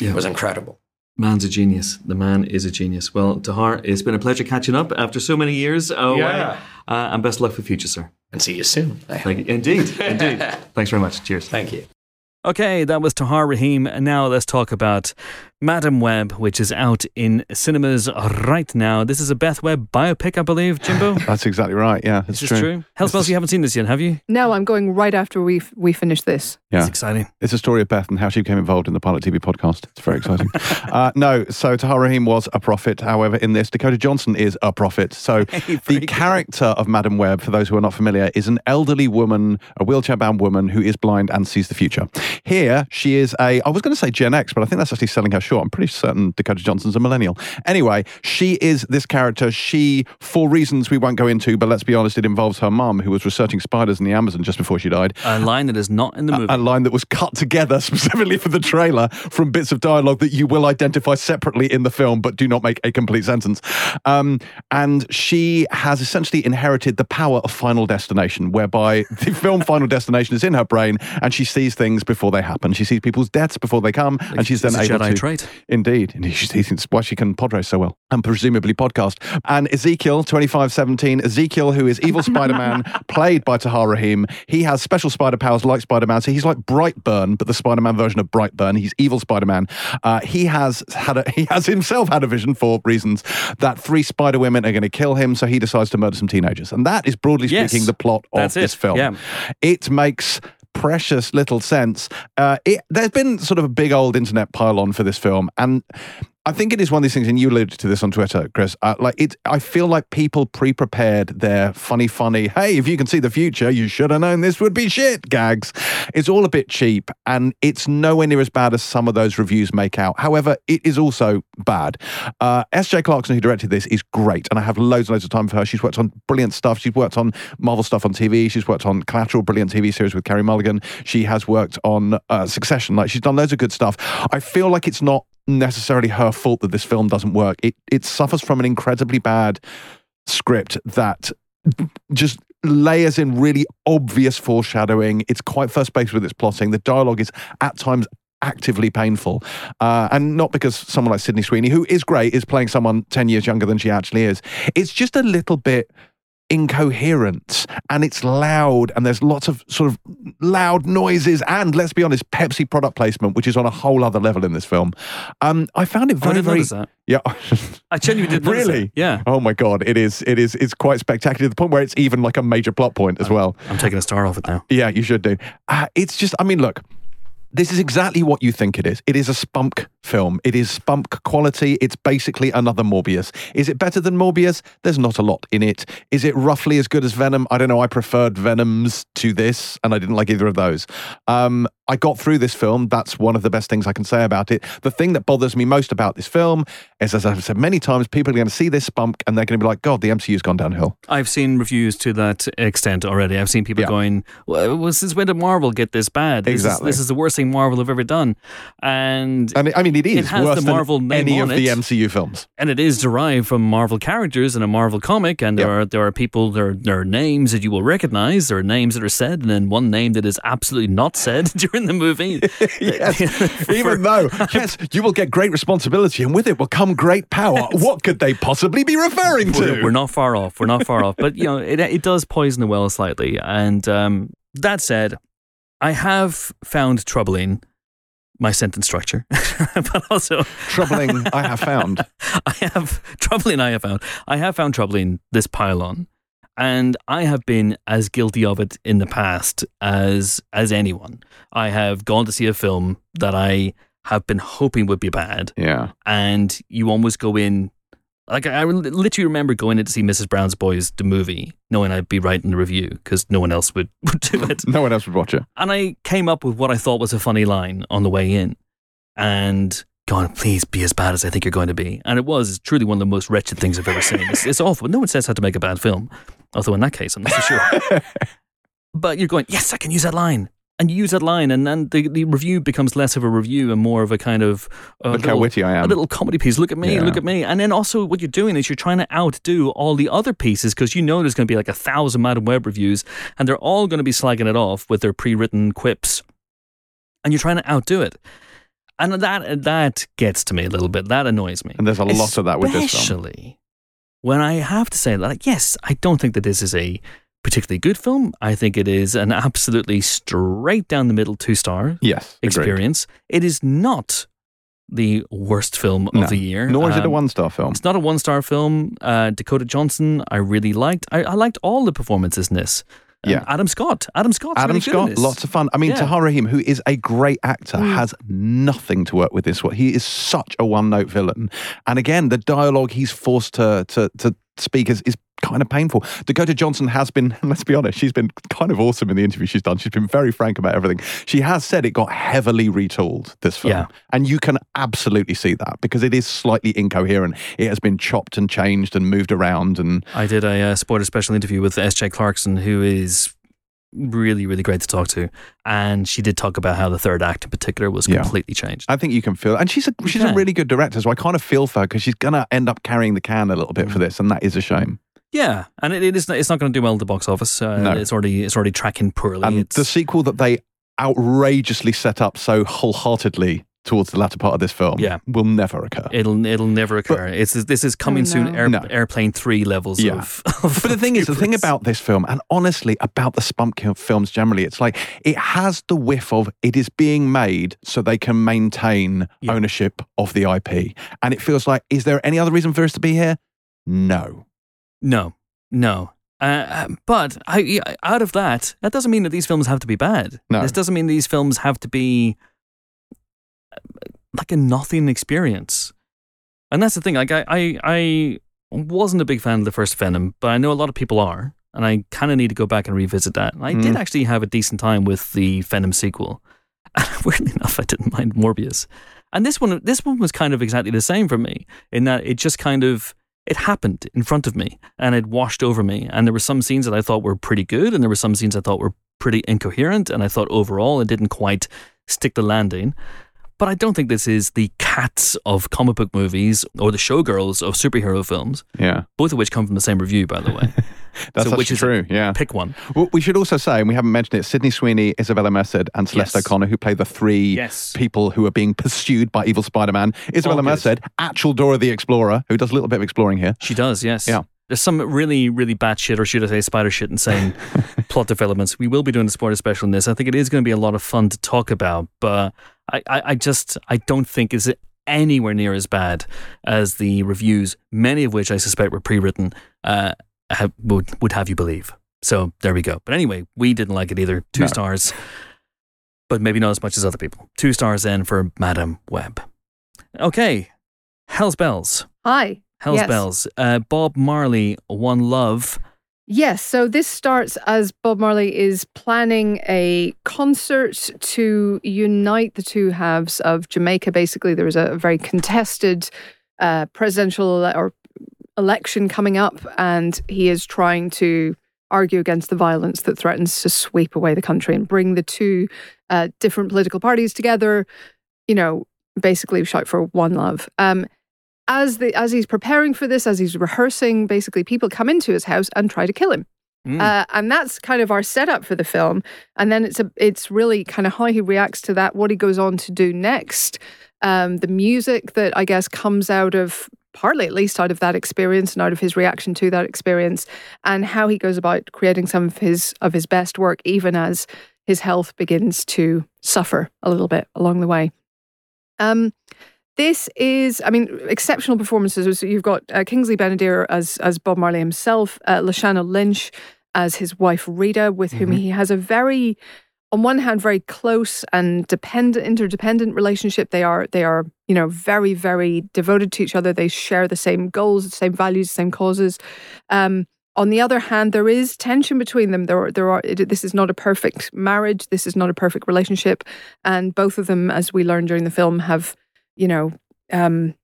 Yeah. It was incredible. Man's a genius. The man is a genius. Well, Tahar, it's been a pleasure catching up after so many years. Oh, Yeah. Uh, and best luck for the future, sir. And see you soon. Thank you. Indeed. <laughs> Indeed. Thanks very much. Cheers. Thank you. Okay, that was Tahar Rahim. And now let's talk about Madame Web, which is out in cinemas right now. This is a Beth Webb biopic, I believe, Jimbo. <sighs> That's exactly right. Yeah, Is it's this true. true? Hellspells, you haven't seen this yet, have you? No, I'm going right after we we finish this. Yeah. It's exciting. It's a story of Beth and how she became involved in the Pilot TV podcast. It's very exciting. <laughs> uh, no, so Tahar Rahim was a prophet. However, in this, Dakota Johnson is a prophet. So <laughs> very the good. character of Madame Web, for those who are not familiar, is an elderly woman, a wheelchair bound woman who is blind and sees the future. Here, she is a, I was going to say Gen X, but I think that's actually selling her short. I'm pretty certain Dakota Johnson's a millennial. Anyway, she is this character. She, for reasons we won't go into, but let's be honest, it involves her mum, who was researching spiders in the Amazon just before she died A line that is not in the movie. a line that was cut together <laughs> specifically for the trailer from bits of dialogue that you will identify separately in the film but do not make a complete sentence. Um, and she has essentially inherited the power of Final Destination, whereby the <laughs> film Final Destination is in her brain and she sees things before they happen. She sees people's deaths before they come and she's then a able Jedi to. trait. Indeed. And he, he thinks why she can pod race so well and presumably podcast. And Ezekiel, 2517, Ezekiel, who is evil Spider Man, <laughs> played by Tahar Rahim. He has special spider powers like Spider Man. So he's like Brightburn, but the Spider Man version of Brightburn. He's evil Spider Man. Uh, he has had a, <laughs> he has himself had a vision for reasons that three spider women are going to kill him. So he decides to murder some teenagers. And that is broadly Yes. speaking the plot of this film. Yeah. It makes precious little sense. Uh, it, there's been sort of a big old internet pile-on for this film, and I think it is one of these things, and you alluded to this on Twitter, Chris. Uh, like it, I feel like people pre-prepared their funny, funny. Hey, if you can see the future, you should have known this would be shit. Gags. It's all a bit cheap, and it's nowhere near as bad as some of those reviews make out. However, it is also bad. Uh, S.J. Clarkson, who directed this, is great, and I have loads and loads of time for her. She's worked on brilliant stuff. She's worked on Marvel stuff on TV. She's worked on Collateral, brilliant TV series with Carey Mulligan. She has worked on uh, Succession. Like she's done loads of good stuff. I feel like it's not necessarily her fault that this film doesn't work. It it suffers from an incredibly bad script that just layers in really obvious foreshadowing. It's quite first base with its plotting. The dialogue is at times actively painful. Uh, and not because someone like Sydney Sweeney, who is great, is playing someone 10 years younger than she actually is. It's just a little bit incoherent and it's loud and there's lots of sort of loud noises and let's be honest pepsi product placement which is on a whole other level in this film um i found it very very yeah I genuinely did Really? Yeah. oh my god it is it is it's quite spectacular to the point where it's even like a major plot point as well I'm taking a star off it now. yeah, you should do. Uh, it's just, I mean, look, this is exactly what you think it is. It is a spunk film. It is spunk quality. It's basically another Morbius. Is it better than Morbius? There's not a lot in it. Is it roughly as good as Venom? I don't know. I preferred Venoms to this, and I didn't like either of those. Um, I got through this film. That's one of the best things I can say about it. The thing that bothers me most about this film is, as I've said many times, people are going to see this spunk and they're going to be like, God, the MCU's gone downhill. I've seen reviews to that extent already. I've seen people Yeah. going, well, since when did Marvel get this bad? This Exactly. Is, this is the worst thing Marvel have ever done. And And I mean, it is it has the Marvel name any of the. MCU films. and it is derived from Marvel characters in a Marvel comic, and there Yeah. are there are people there are, there are names that you will recognize. There are names that are said, and then one name that is absolutely not said <laughs> during the movie. <laughs> yes. <laughs> For- Even though, yes, you will get great responsibility and with it will come great power. what could they possibly be referring to? we're, we're not far off. We're not far off. But you know, it it does poison the well slightly. And um, that said, I have found troubling my sentence structure, <laughs> but also Troubling, I have found. <laughs> I have troubling. I have found. I have found troubling this pylon, and I have been as guilty of it in the past as as anyone. I have gone to see a film that I have been hoping would be bad, Yeah. and you almost go in. Like I literally remember going in to see Mrs. Brown's Boys, the movie, knowing I'd be writing the review because no one else would, <laughs> would do it. No one else would watch it. And I came up with what I thought was a funny line on the way in. And going, please be as bad as I think you're going to be. And it was truly one of the most wretched things I've ever seen. It's, it's awful. No one says how to make a bad film. Although in that case, I'm not so sure. <laughs> but you're going, yes, I can use that line. And you use that line, and then the, the review becomes less of a review and more of a kind of a Look how little- witty I am. a little comedy piece. Look at me, Yeah. look at me. And then also, what you're doing is you're trying to outdo all the other pieces because you know there's going to be like a thousand Madame Web reviews, and they're all going to be slagging it off with their pre-written quips, and you're trying to outdo it. And that that gets to me a little bit. That annoys me. And there's a lot of that with this film. Especially when I have to say that, like, yes, I don't think that this is a particularly good film. I think it is an absolutely straight down the middle two star Yes. agreed. experience. It is not the worst film of the year. Nor is it a Um, one star film. It's not a one star film. Uh, Dakota Johnson, I really liked. I, I liked all the performances in this. Um, Yeah. Adam Scott. Adam Scott. Adam really Scott, lots of fun. I mean, Yeah. Mm. Tahar Rahim, who is a great actor, has nothing to work with this one. He is such a one note villain. And again, the dialogue he's forced to, to, to speak is, is kind of painful. Dakota Johnson has been, <laughs> let's be honest, she's been kind of awesome in the interview she's done. She's been very frank about everything. She has said it got heavily retooled, this film. Yeah. And you can absolutely see that because it is slightly incoherent. It has been chopped and changed and moved around. And I did a uh, spoiler special interview with S.J. Clarkson, who is really, really great to talk to. And she did talk about how the third act in particular was Yeah. completely changed. I think you can feel, and she's a she's a really good director, so I kind of feel for her because she's gonna end up carrying the can a little bit Mm. for this, and that is a shame. Yeah, and it, it is. It's not going to do well at the box office. Uh, No. It's already it's already tracking poorly. And it's, the sequel that they outrageously set up so wholeheartedly towards the latter part of this film Yeah. will never occur. It'll it'll never occur. it's this is coming Oh, soon. Air, No. Airplane three levels Yeah. of, <laughs> of. But the thing is, the thing about this film, and honestly about the Spump Kill films generally, it's like it has the whiff of it is being made so they can maintain Yeah. ownership of the IP. And it feels like, is there any other reason for us to be here? No. no, no. Uh, uh, but I, out of that, that doesn't mean that these films have to be bad. No. This doesn't mean these films have to be like a nothing experience. And that's the thing. Like I, I, I wasn't a big fan of the first Venom, but I know a lot of people are, and I kind of need to go back and revisit that. And I did Mm. actually have a decent time with the Venom sequel. And <laughs> weirdly enough, I didn't mind Morbius. And this one, this one was kind of exactly the same for me in that it just kind of it happened in front of me and it washed over me. And there were some scenes that I thought were pretty good, and there were some scenes I thought were pretty incoherent. And I thought overall it didn't quite stick the landing. But I don't think this is the cats of comic book movies or the showgirls of superhero films, Yeah. both of which come from the same review, by the way. <laughs> That's So which is true. Yeah. Pick one. Well, we should also say, and we haven't mentioned it, Sydney Sweeney, Isabella Merced, and Celeste Yes. O'Connor, who play the three Yes. people who are being pursued by evil Spider-Man. Isabella oh, good. Merced, actual Dora the Explorer, who does a little bit of exploring here. She does, yes. Yeah. There's some really, really bad shit, or should I say spider shit, insane <laughs> plot developments. We will be doing a spoiler special on this. I think it is going to be a lot of fun to talk about, but I, I, I just I don't think is anywhere near as bad as the reviews, many of which I suspect were pre-written, uh, have, would would have you believe. So there we go. But anyway, we didn't like it either. Two No. stars, but maybe not as much as other people. Two stars then for Madame Web. Okay, Hell's Bells. Hi. Hell's Yes. Bells. Uh, Bob Marley, One Love. Yes, so this starts as Bob Marley is planning a concert to unite the two halves of Jamaica. Basically, there was a very contested uh, presidential ele- or election coming up, and he is trying to argue against the violence that threatens to sweep away the country and bring the two uh, different political parties together. You know, basically shout for one love. Um, as the as he's preparing for this, as he's rehearsing, basically people come into his house and try to kill him. Mm. Uh, and that's kind of our setup for the film. And then it's a, it's really kind of how he reacts to that, what he goes on to do next, um, the music that I guess comes out of partly at least out of that experience and out of his reaction to that experience, and how he goes about creating some of his of his best work, even as his health begins to suffer a little bit along the way. Um, this is, I mean, exceptional performances. So you've got uh, Kingsley Ben-Adir as as Bob Marley himself, uh, Lashana Lynch as his wife Rita, with whom Mhm. he has a very, on one hand, very close and dependent, interdependent relationship. They are they are you know very very devoted to each other. They share the same goals, the same values, the same causes. Um, on the other hand, there is tension between them. There, are, there are. It, this is not a perfect marriage. This is not a perfect relationship, and both of them, as we learn during the film, have, you know, um,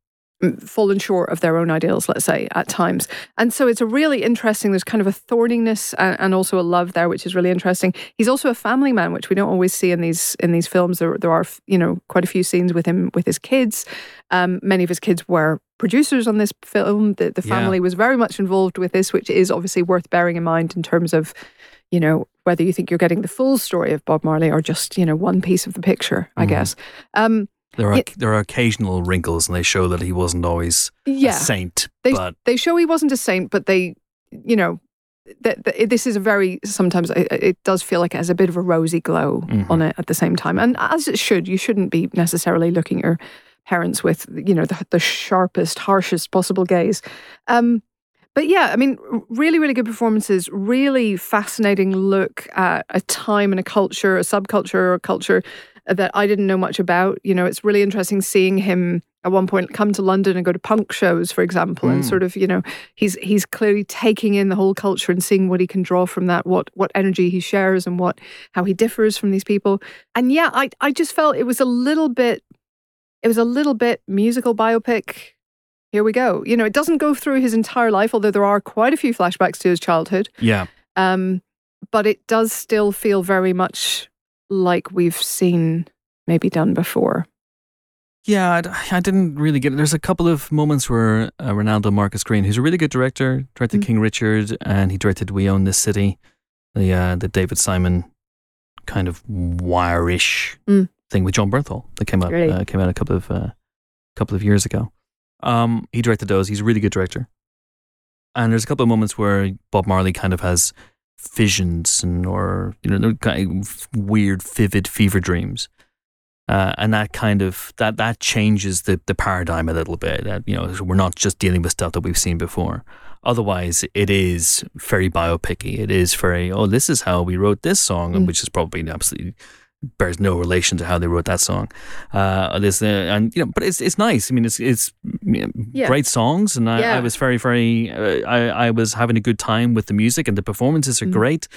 fallen short of their own ideals. Let's say at times, and so it's a really interesting. There's kind of a thorniness and, and also a love there, which is really interesting. He's also a family man, which we don't always see in these in these films. There, there are you know quite a few scenes with him with his kids. Um, many of his kids were producers on this film. The, the Yeah. family was very much involved with this, which is obviously worth bearing in mind in terms of, you know, whether you think you're getting the full story of Bob Marley or just, you know, one piece of the picture, I Mhm. guess. Um, There are Yeah. there are occasional wrinkles, and they show that he wasn't always yeah. a saint. They, but they show he wasn't a saint, but they, you know, that this is a very sometimes it, it does feel like it has a bit of a rosy glow Mhm. on it at the same time, and as it should. You shouldn't be necessarily looking at your parents with you know the, the sharpest, harshest possible gaze. Um, but yeah, I mean, really, really good performances. Really fascinating look at a time and a culture, a subculture, or a culture that I didn't know much about. You know, it's really interesting seeing him at one point come to London and go to punk shows, for example, and Mm. sort of, you know, he's he's clearly taking in the whole culture and seeing what he can draw from that, what what energy he shares and what how he differs from these people. And yeah, I I just felt it was a little bit it was a little bit musical biopic. Here we go. You know, it doesn't go through his entire life, although there are quite a few flashbacks to his childhood. yeah, Um, but it does still feel very much like we've seen maybe done before. yeah, I didn't really get it. There's a couple of moments where uh, Reinaldo Marcus Green, who's a really good director, directed Mm. King Richard, and he directed We Own This City, the uh, the David Simon kind of wire-ish Mm. thing with Jon Bernthal that came out Really? uh, came out a couple of uh, couple of years ago. Um, he directed those. He's a really good director. And there's a couple of moments where Bob Marley kind of has visions and or you know kind of weird, vivid fever dreams. Uh, and that kind of that that changes the the paradigm a little bit. That you know we're not just dealing with stuff that we've seen before. Otherwise, it is very biopicy. It is very oh, this is how we wrote this song, Mm. which is probably absolutely bears no relation to how they wrote that song. Uh, this uh, and you know, but it's it's nice. I mean, it's it's Yeah. great songs, and I, Yeah. I was very very uh, I I was having a good time with the music, and the performances are Mm. great.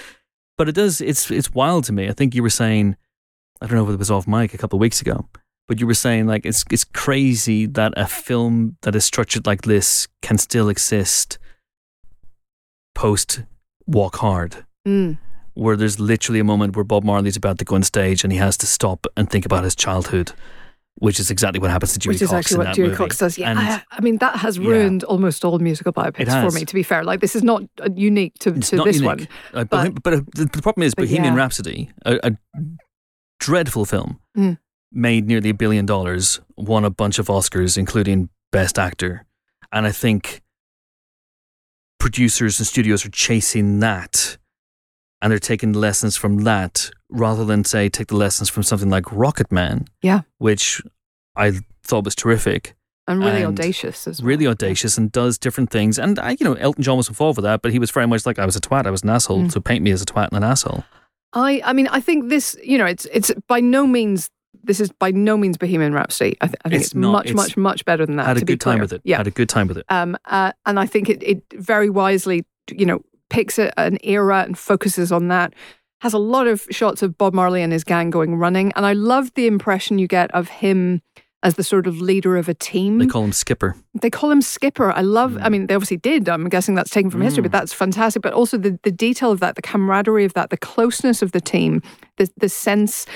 But it does it's it's wild to me. I think you were saying I don't know if it was off mic a couple of weeks ago, but you were saying like it's it's crazy that a film that is structured like this can still exist post Walk Hard, Mm. Where there's literally a moment where Bob Marley's about to go on stage and he has to stop and think about his childhood, which is exactly what happens to Dewey Which is Cox in what Dewey movie. Cox does. Yeah, I, I mean that has Yeah. ruined almost all musical biopics for me. To be fair, like this is not uh, unique to, to not this unique. one. Uh, but, but, uh, the, problem is Bohemian yeah. Rhapsody, a, a dreadful film, Mm. made nearly a billion dollars, won a bunch of Oscars, including Best Actor, and I think producers and studios are chasing that, and they're taking lessons from that rather than say take the lessons from something like Rocketman, Yeah. which I thought was terrific And really And audacious as well. really audacious and does different things. And I, you know, Elton John was involved with that, but he was very much like I was a twat, I was an asshole. Mm. So paint me as a twat and an asshole. I, I mean, I think this, you know, it's it's by no means this is by no means Bohemian Rhapsody. I, th- I think It's it's, not- much, it's- much, much better than that. had a to be good time with it. Yeah, Had a good time with it. um, uh, and I think it, it very wisely, you know, picks a, an era and focuses on that. Has a lot of shots of Bob Marley and his gang going running, and I love the impression you get of him as the sort of leader of a team. They call him Skipper. They call him Skipper. I love. Mm. I mean, they obviously did. I'm guessing that's taken from history, but that's fantastic. But also the the detail of that, the camaraderie of that, the closeness of the team, the the sense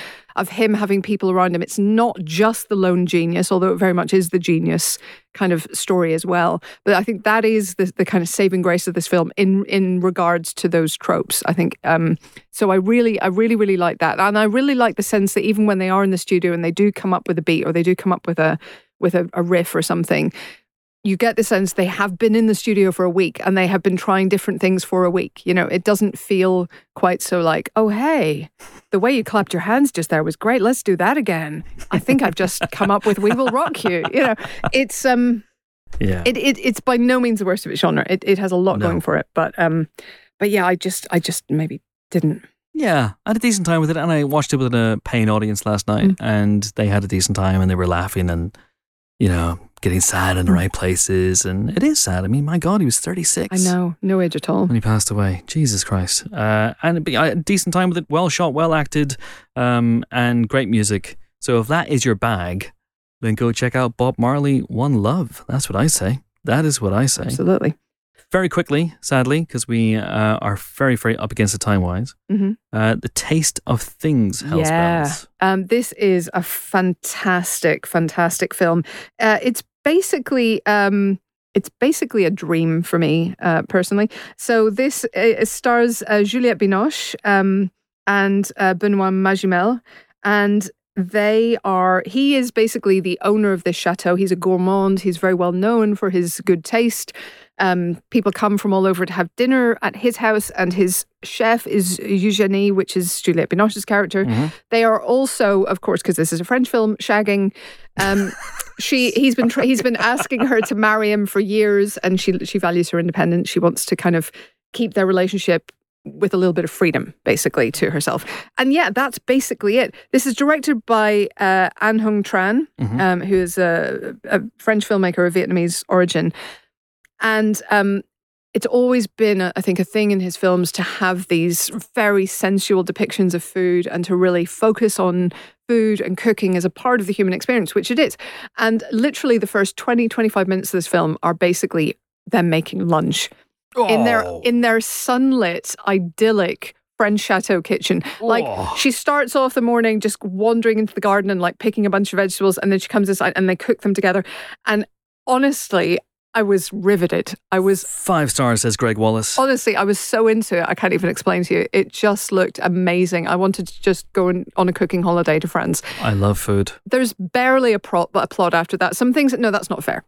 of him having people around him. It's not just the lone genius, although it very much is the genius kind of story as well. But I think that is the the kind of saving grace of this film in in regards to those tropes. I think. Um, so I really, I really, really like that, and I really like the sense that even when they are in the studio and they do come up with a beat or they do come up with a with a, a riff or something, you get the sense they have been in the studio for a week and they have been trying different things for a week. You know, it doesn't feel quite so like, oh, hey, the way you clapped your hands just there was great. Let's do that again. I think I've just come up with We Will Rock You. You know, it's um Yeah. it, it it's by no means the worst of its genre. It it has a lot No. going for it. But um but yeah, I just I just maybe didn't yeah. I had a decent time with it. And I watched it with a paying audience last night. Mm. And they had a decent time and they were laughing and, you know, getting sad in the Mm. right places. And it is sad. I mean, my God, he was 36. I know, no age at all. when he passed away. Jesus Christ! Uh, and but, uh, decent time with it, well shot, well acted, um, and great music. So if that is your bag, then go check out Bob Marley, One Love. That's what I say. That is what I say. Absolutely. Very quickly, sadly, because we uh, are very, very up against the time wise. hmm Uh, the Taste of Things, Hell's Yeah. Um, this is a fantastic, fantastic film. Uh, it's basically um, it's basically a dream for me uh, personally. So this uh, stars uh, Juliette Binoche um, and uh, Benoit Magimel, and they are. He is basically the owner of this chateau. He's a gourmand. He's very well known for his good taste. Um, people come from all over to have dinner at his house, and his chef is Eugenie, which is Juliette Binoche's character. Mhm. They are also, of course, because this is a French film, shagging. Um, <laughs> she he's been tra- he's been asking her to marry him for years, and she she values her independence. She wants to kind of keep their relationship with a little bit of freedom, basically, to herself. And yeah, that's basically it. This is directed by uh, Anh Hung Tran, Mhm. um, who is a, a French filmmaker of Vietnamese origin, and um, it's always been, I think, a thing in his films to have these very sensual depictions of food and to really focus on food and cooking as a part of the human experience, which it is. And literally, the first 20, 25 minutes of this film are basically them making lunch in their Oh. in their sunlit, idyllic French chateau kitchen. Like Oh. she starts off the morning just wandering into the garden and like picking a bunch of vegetables, and then she comes inside and they cook them together. And honestly, I was riveted. I was Five stars, says Gregg Wallace. honestly, I was so into it. I can't even explain to you. It just looked amazing. I wanted to just go on, on a cooking holiday to friends. I love food. There's barely a, pro- a plot after that. Some things, no, that's not fair.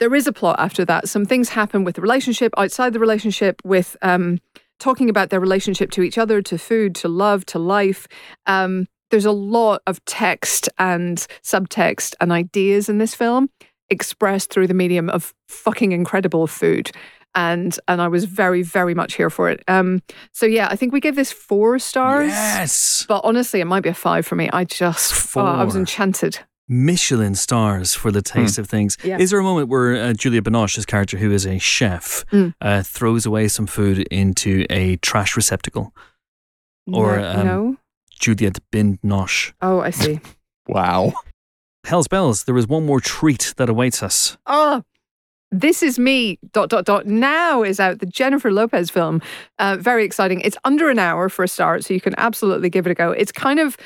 There is a plot after that. Some things happen with the relationship, outside the relationship, with um, talking about their relationship to each other, to food, to love, to life. Um, there's a lot of text and subtext and ideas in this film expressed through the medium of fucking incredible food. And and I was very, very much here for it. Um, so yeah, I think we gave this four stars. Yes. But honestly, it might be a five for me. I just, oh, I was enchanted. Michelin stars for the taste of things. Yeah. Is there a moment where uh, Julia Binoche's character, who is a chef, Mm. uh, throws away some food into a trash receptacle? Or, no, um, no? Juliette Binoche. Oh, I see. <laughs> Wow. Hell's bells. There is one more treat that awaits us. oh, this is me. Dot dot dot. Now is out the Jennifer Lopez film. Uh, very exciting. It's under an hour for a start, so you can absolutely give it a go. It's kind of.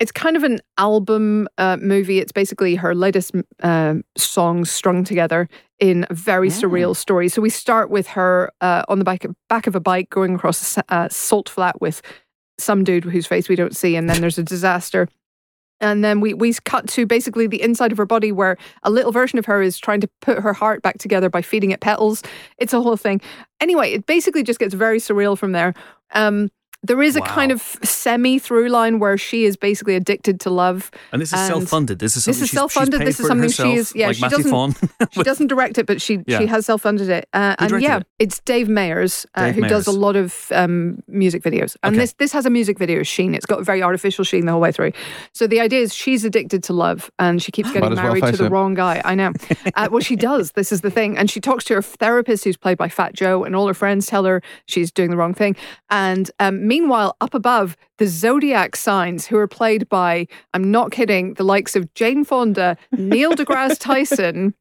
It's kind of an album uh, movie. It's basically her latest uh, songs strung together in a very surreal story. So we start with her uh, on the back back of a bike going across a uh, salt flat with some dude whose face we don't see, and then there's a disaster. And then we, we cut to basically the inside of her body where a little version of her is trying to put her heart back together by feeding it petals. It's a whole thing. Anyway, it basically just gets very surreal from there. Um, there is a kind of semi through line where she is basically addicted to love. And this is self-funded. This is this something is she's- she's self-funded. This is something she herself, is- yeah, like she Matthew doesn't-. <laughs> She doesn't direct it, but she Yeah. she has self funded it. Uh, and yeah, it? it's Dave Meyers uh, Dave who does a lot of um, music videos. And Okay. this this has a music video sheen. It's got a very artificial sheen the whole way through. So the idea is she's addicted to love and she keeps <gasps> getting as well married to the wrong guy. I know. <laughs> uh, well, she does. This is the thing. And she talks to her therapist who's played by Fat Joe, and all her friends tell her she's doing the wrong thing. And um, meanwhile, up above, the zodiac signs, who are played by, I'm not kidding, the likes of Jane Fonda, Neil deGrasse <laughs> Tyson,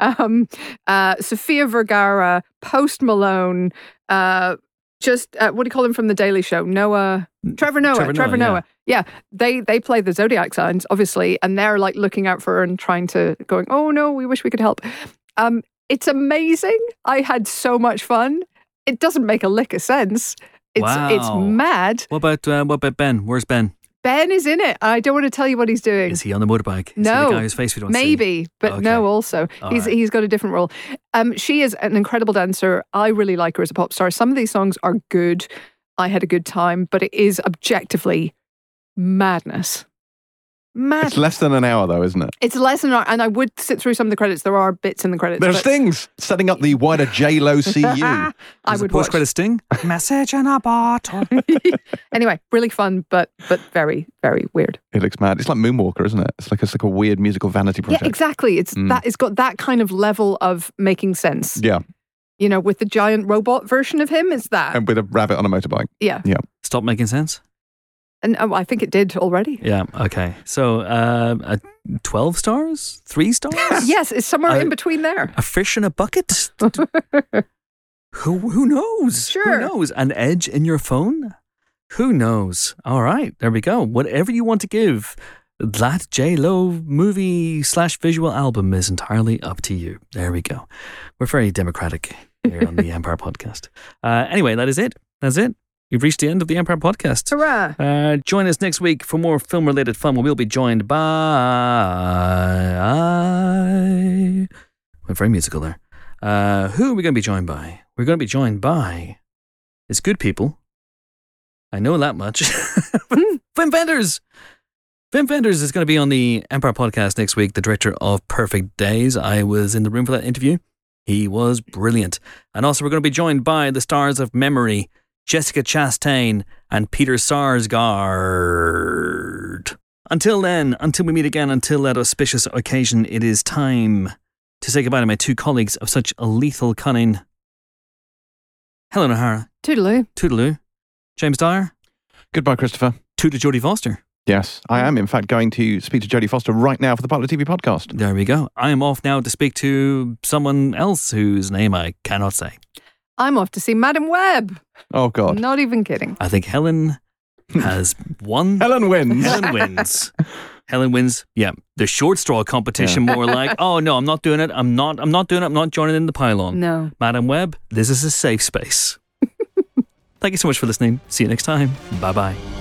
um, uh, Sofia Vergara, Post Malone, uh, just uh, what do you call him from the Daily Show? Noah, Trevor Noah, Trevor Trevor, Noah, Noah. Yeah. they they play the zodiac signs, obviously, and they're like looking out for her and trying to going. Oh no, we wish we could help. Um, it's amazing. I had so much fun. It doesn't make a lick of sense. It's it's mad. What about uh, what about Ben? Where's Ben? Ben is in it. I don't want to tell you what he's doing. Is he on the motorbike? Is he No. the guy whose face we don't see? Maybe, but no. Also, All he's right. he's got a different role. Um, she is an incredible dancer. I really like her as a pop star. Some of these songs are good. I had a good time, but it is objectively madness. Mad. It's less than an hour, though, isn't it? It's less than, an hour, and I would sit through some of the credits. There are bits in the credits. There's but things setting up the wider J Lo <laughs> CU. I would post watch. credit sting. <laughs> Message in a bottle. <laughs> anyway, really fun, but but very very weird. It looks mad. It's like Moonwalker, isn't it? It's like it's like a weird musical vanity project. Yeah, exactly. It's Mm. that. It's got that kind of level of making sense. Yeah, You know, with the giant robot version of him, is that. and with a rabbit on a motorbike. Yeah. Yeah, Stop making sense. And oh, I think it did already. Yeah. Okay. So, uh, uh, twelve stars, three stars. <laughs> Yes, it's somewhere in between there. A fish in a bucket. <laughs> who who knows? Sure. Who knows? An edge in your phone. Who knows? All right, there we go. Whatever you want to give that J Lo movie slash visual album is entirely up to you. There we go. We're very democratic here on the <laughs> Empire Podcast. Uh, anyway, that is it. That's it. We've reached the end of the Empire Podcast. Hurrah! Uh, join us next week for more film related fun where we'll be joined by. Went very musical there. Uh, who are we going to be joined by? We're going to be joined by. It's good people. I know that much. <laughs> Wim Wenders! Wim Wenders is going to be on the Empire podcast next week, the director of Perfect Days. I was in the room for that interview. He was brilliant. And also, we're going to be joined by the stars of Memory, Jessica Chastain, and Peter Sarsgaard. Until then, until we meet again, until that auspicious occasion, it is time to say goodbye to my two colleagues of such a lethal cunning. Helen O'Hara, Toodaloo. Toodaloo. James Dyer, Goodbye, Christopher. Toodle Jodie Foster. Yes, I am, in fact, going to speak to Jodie Foster right now for the Pilot TV podcast. There we go. I am off now to speak to someone else whose name I cannot say. I'm off to see Madame Web. Oh, God. Not even kidding. I think Helen hmm. has won. Helen wins. Helen wins. Helen wins. Yeah, the short straw competition. More like, oh no, I'm not doing it. I'm not. I'm not doing it. I'm not joining in the pylon. No. Madame Web, this is a safe space. <laughs> Thank you so much for listening. See you next time. Bye bye.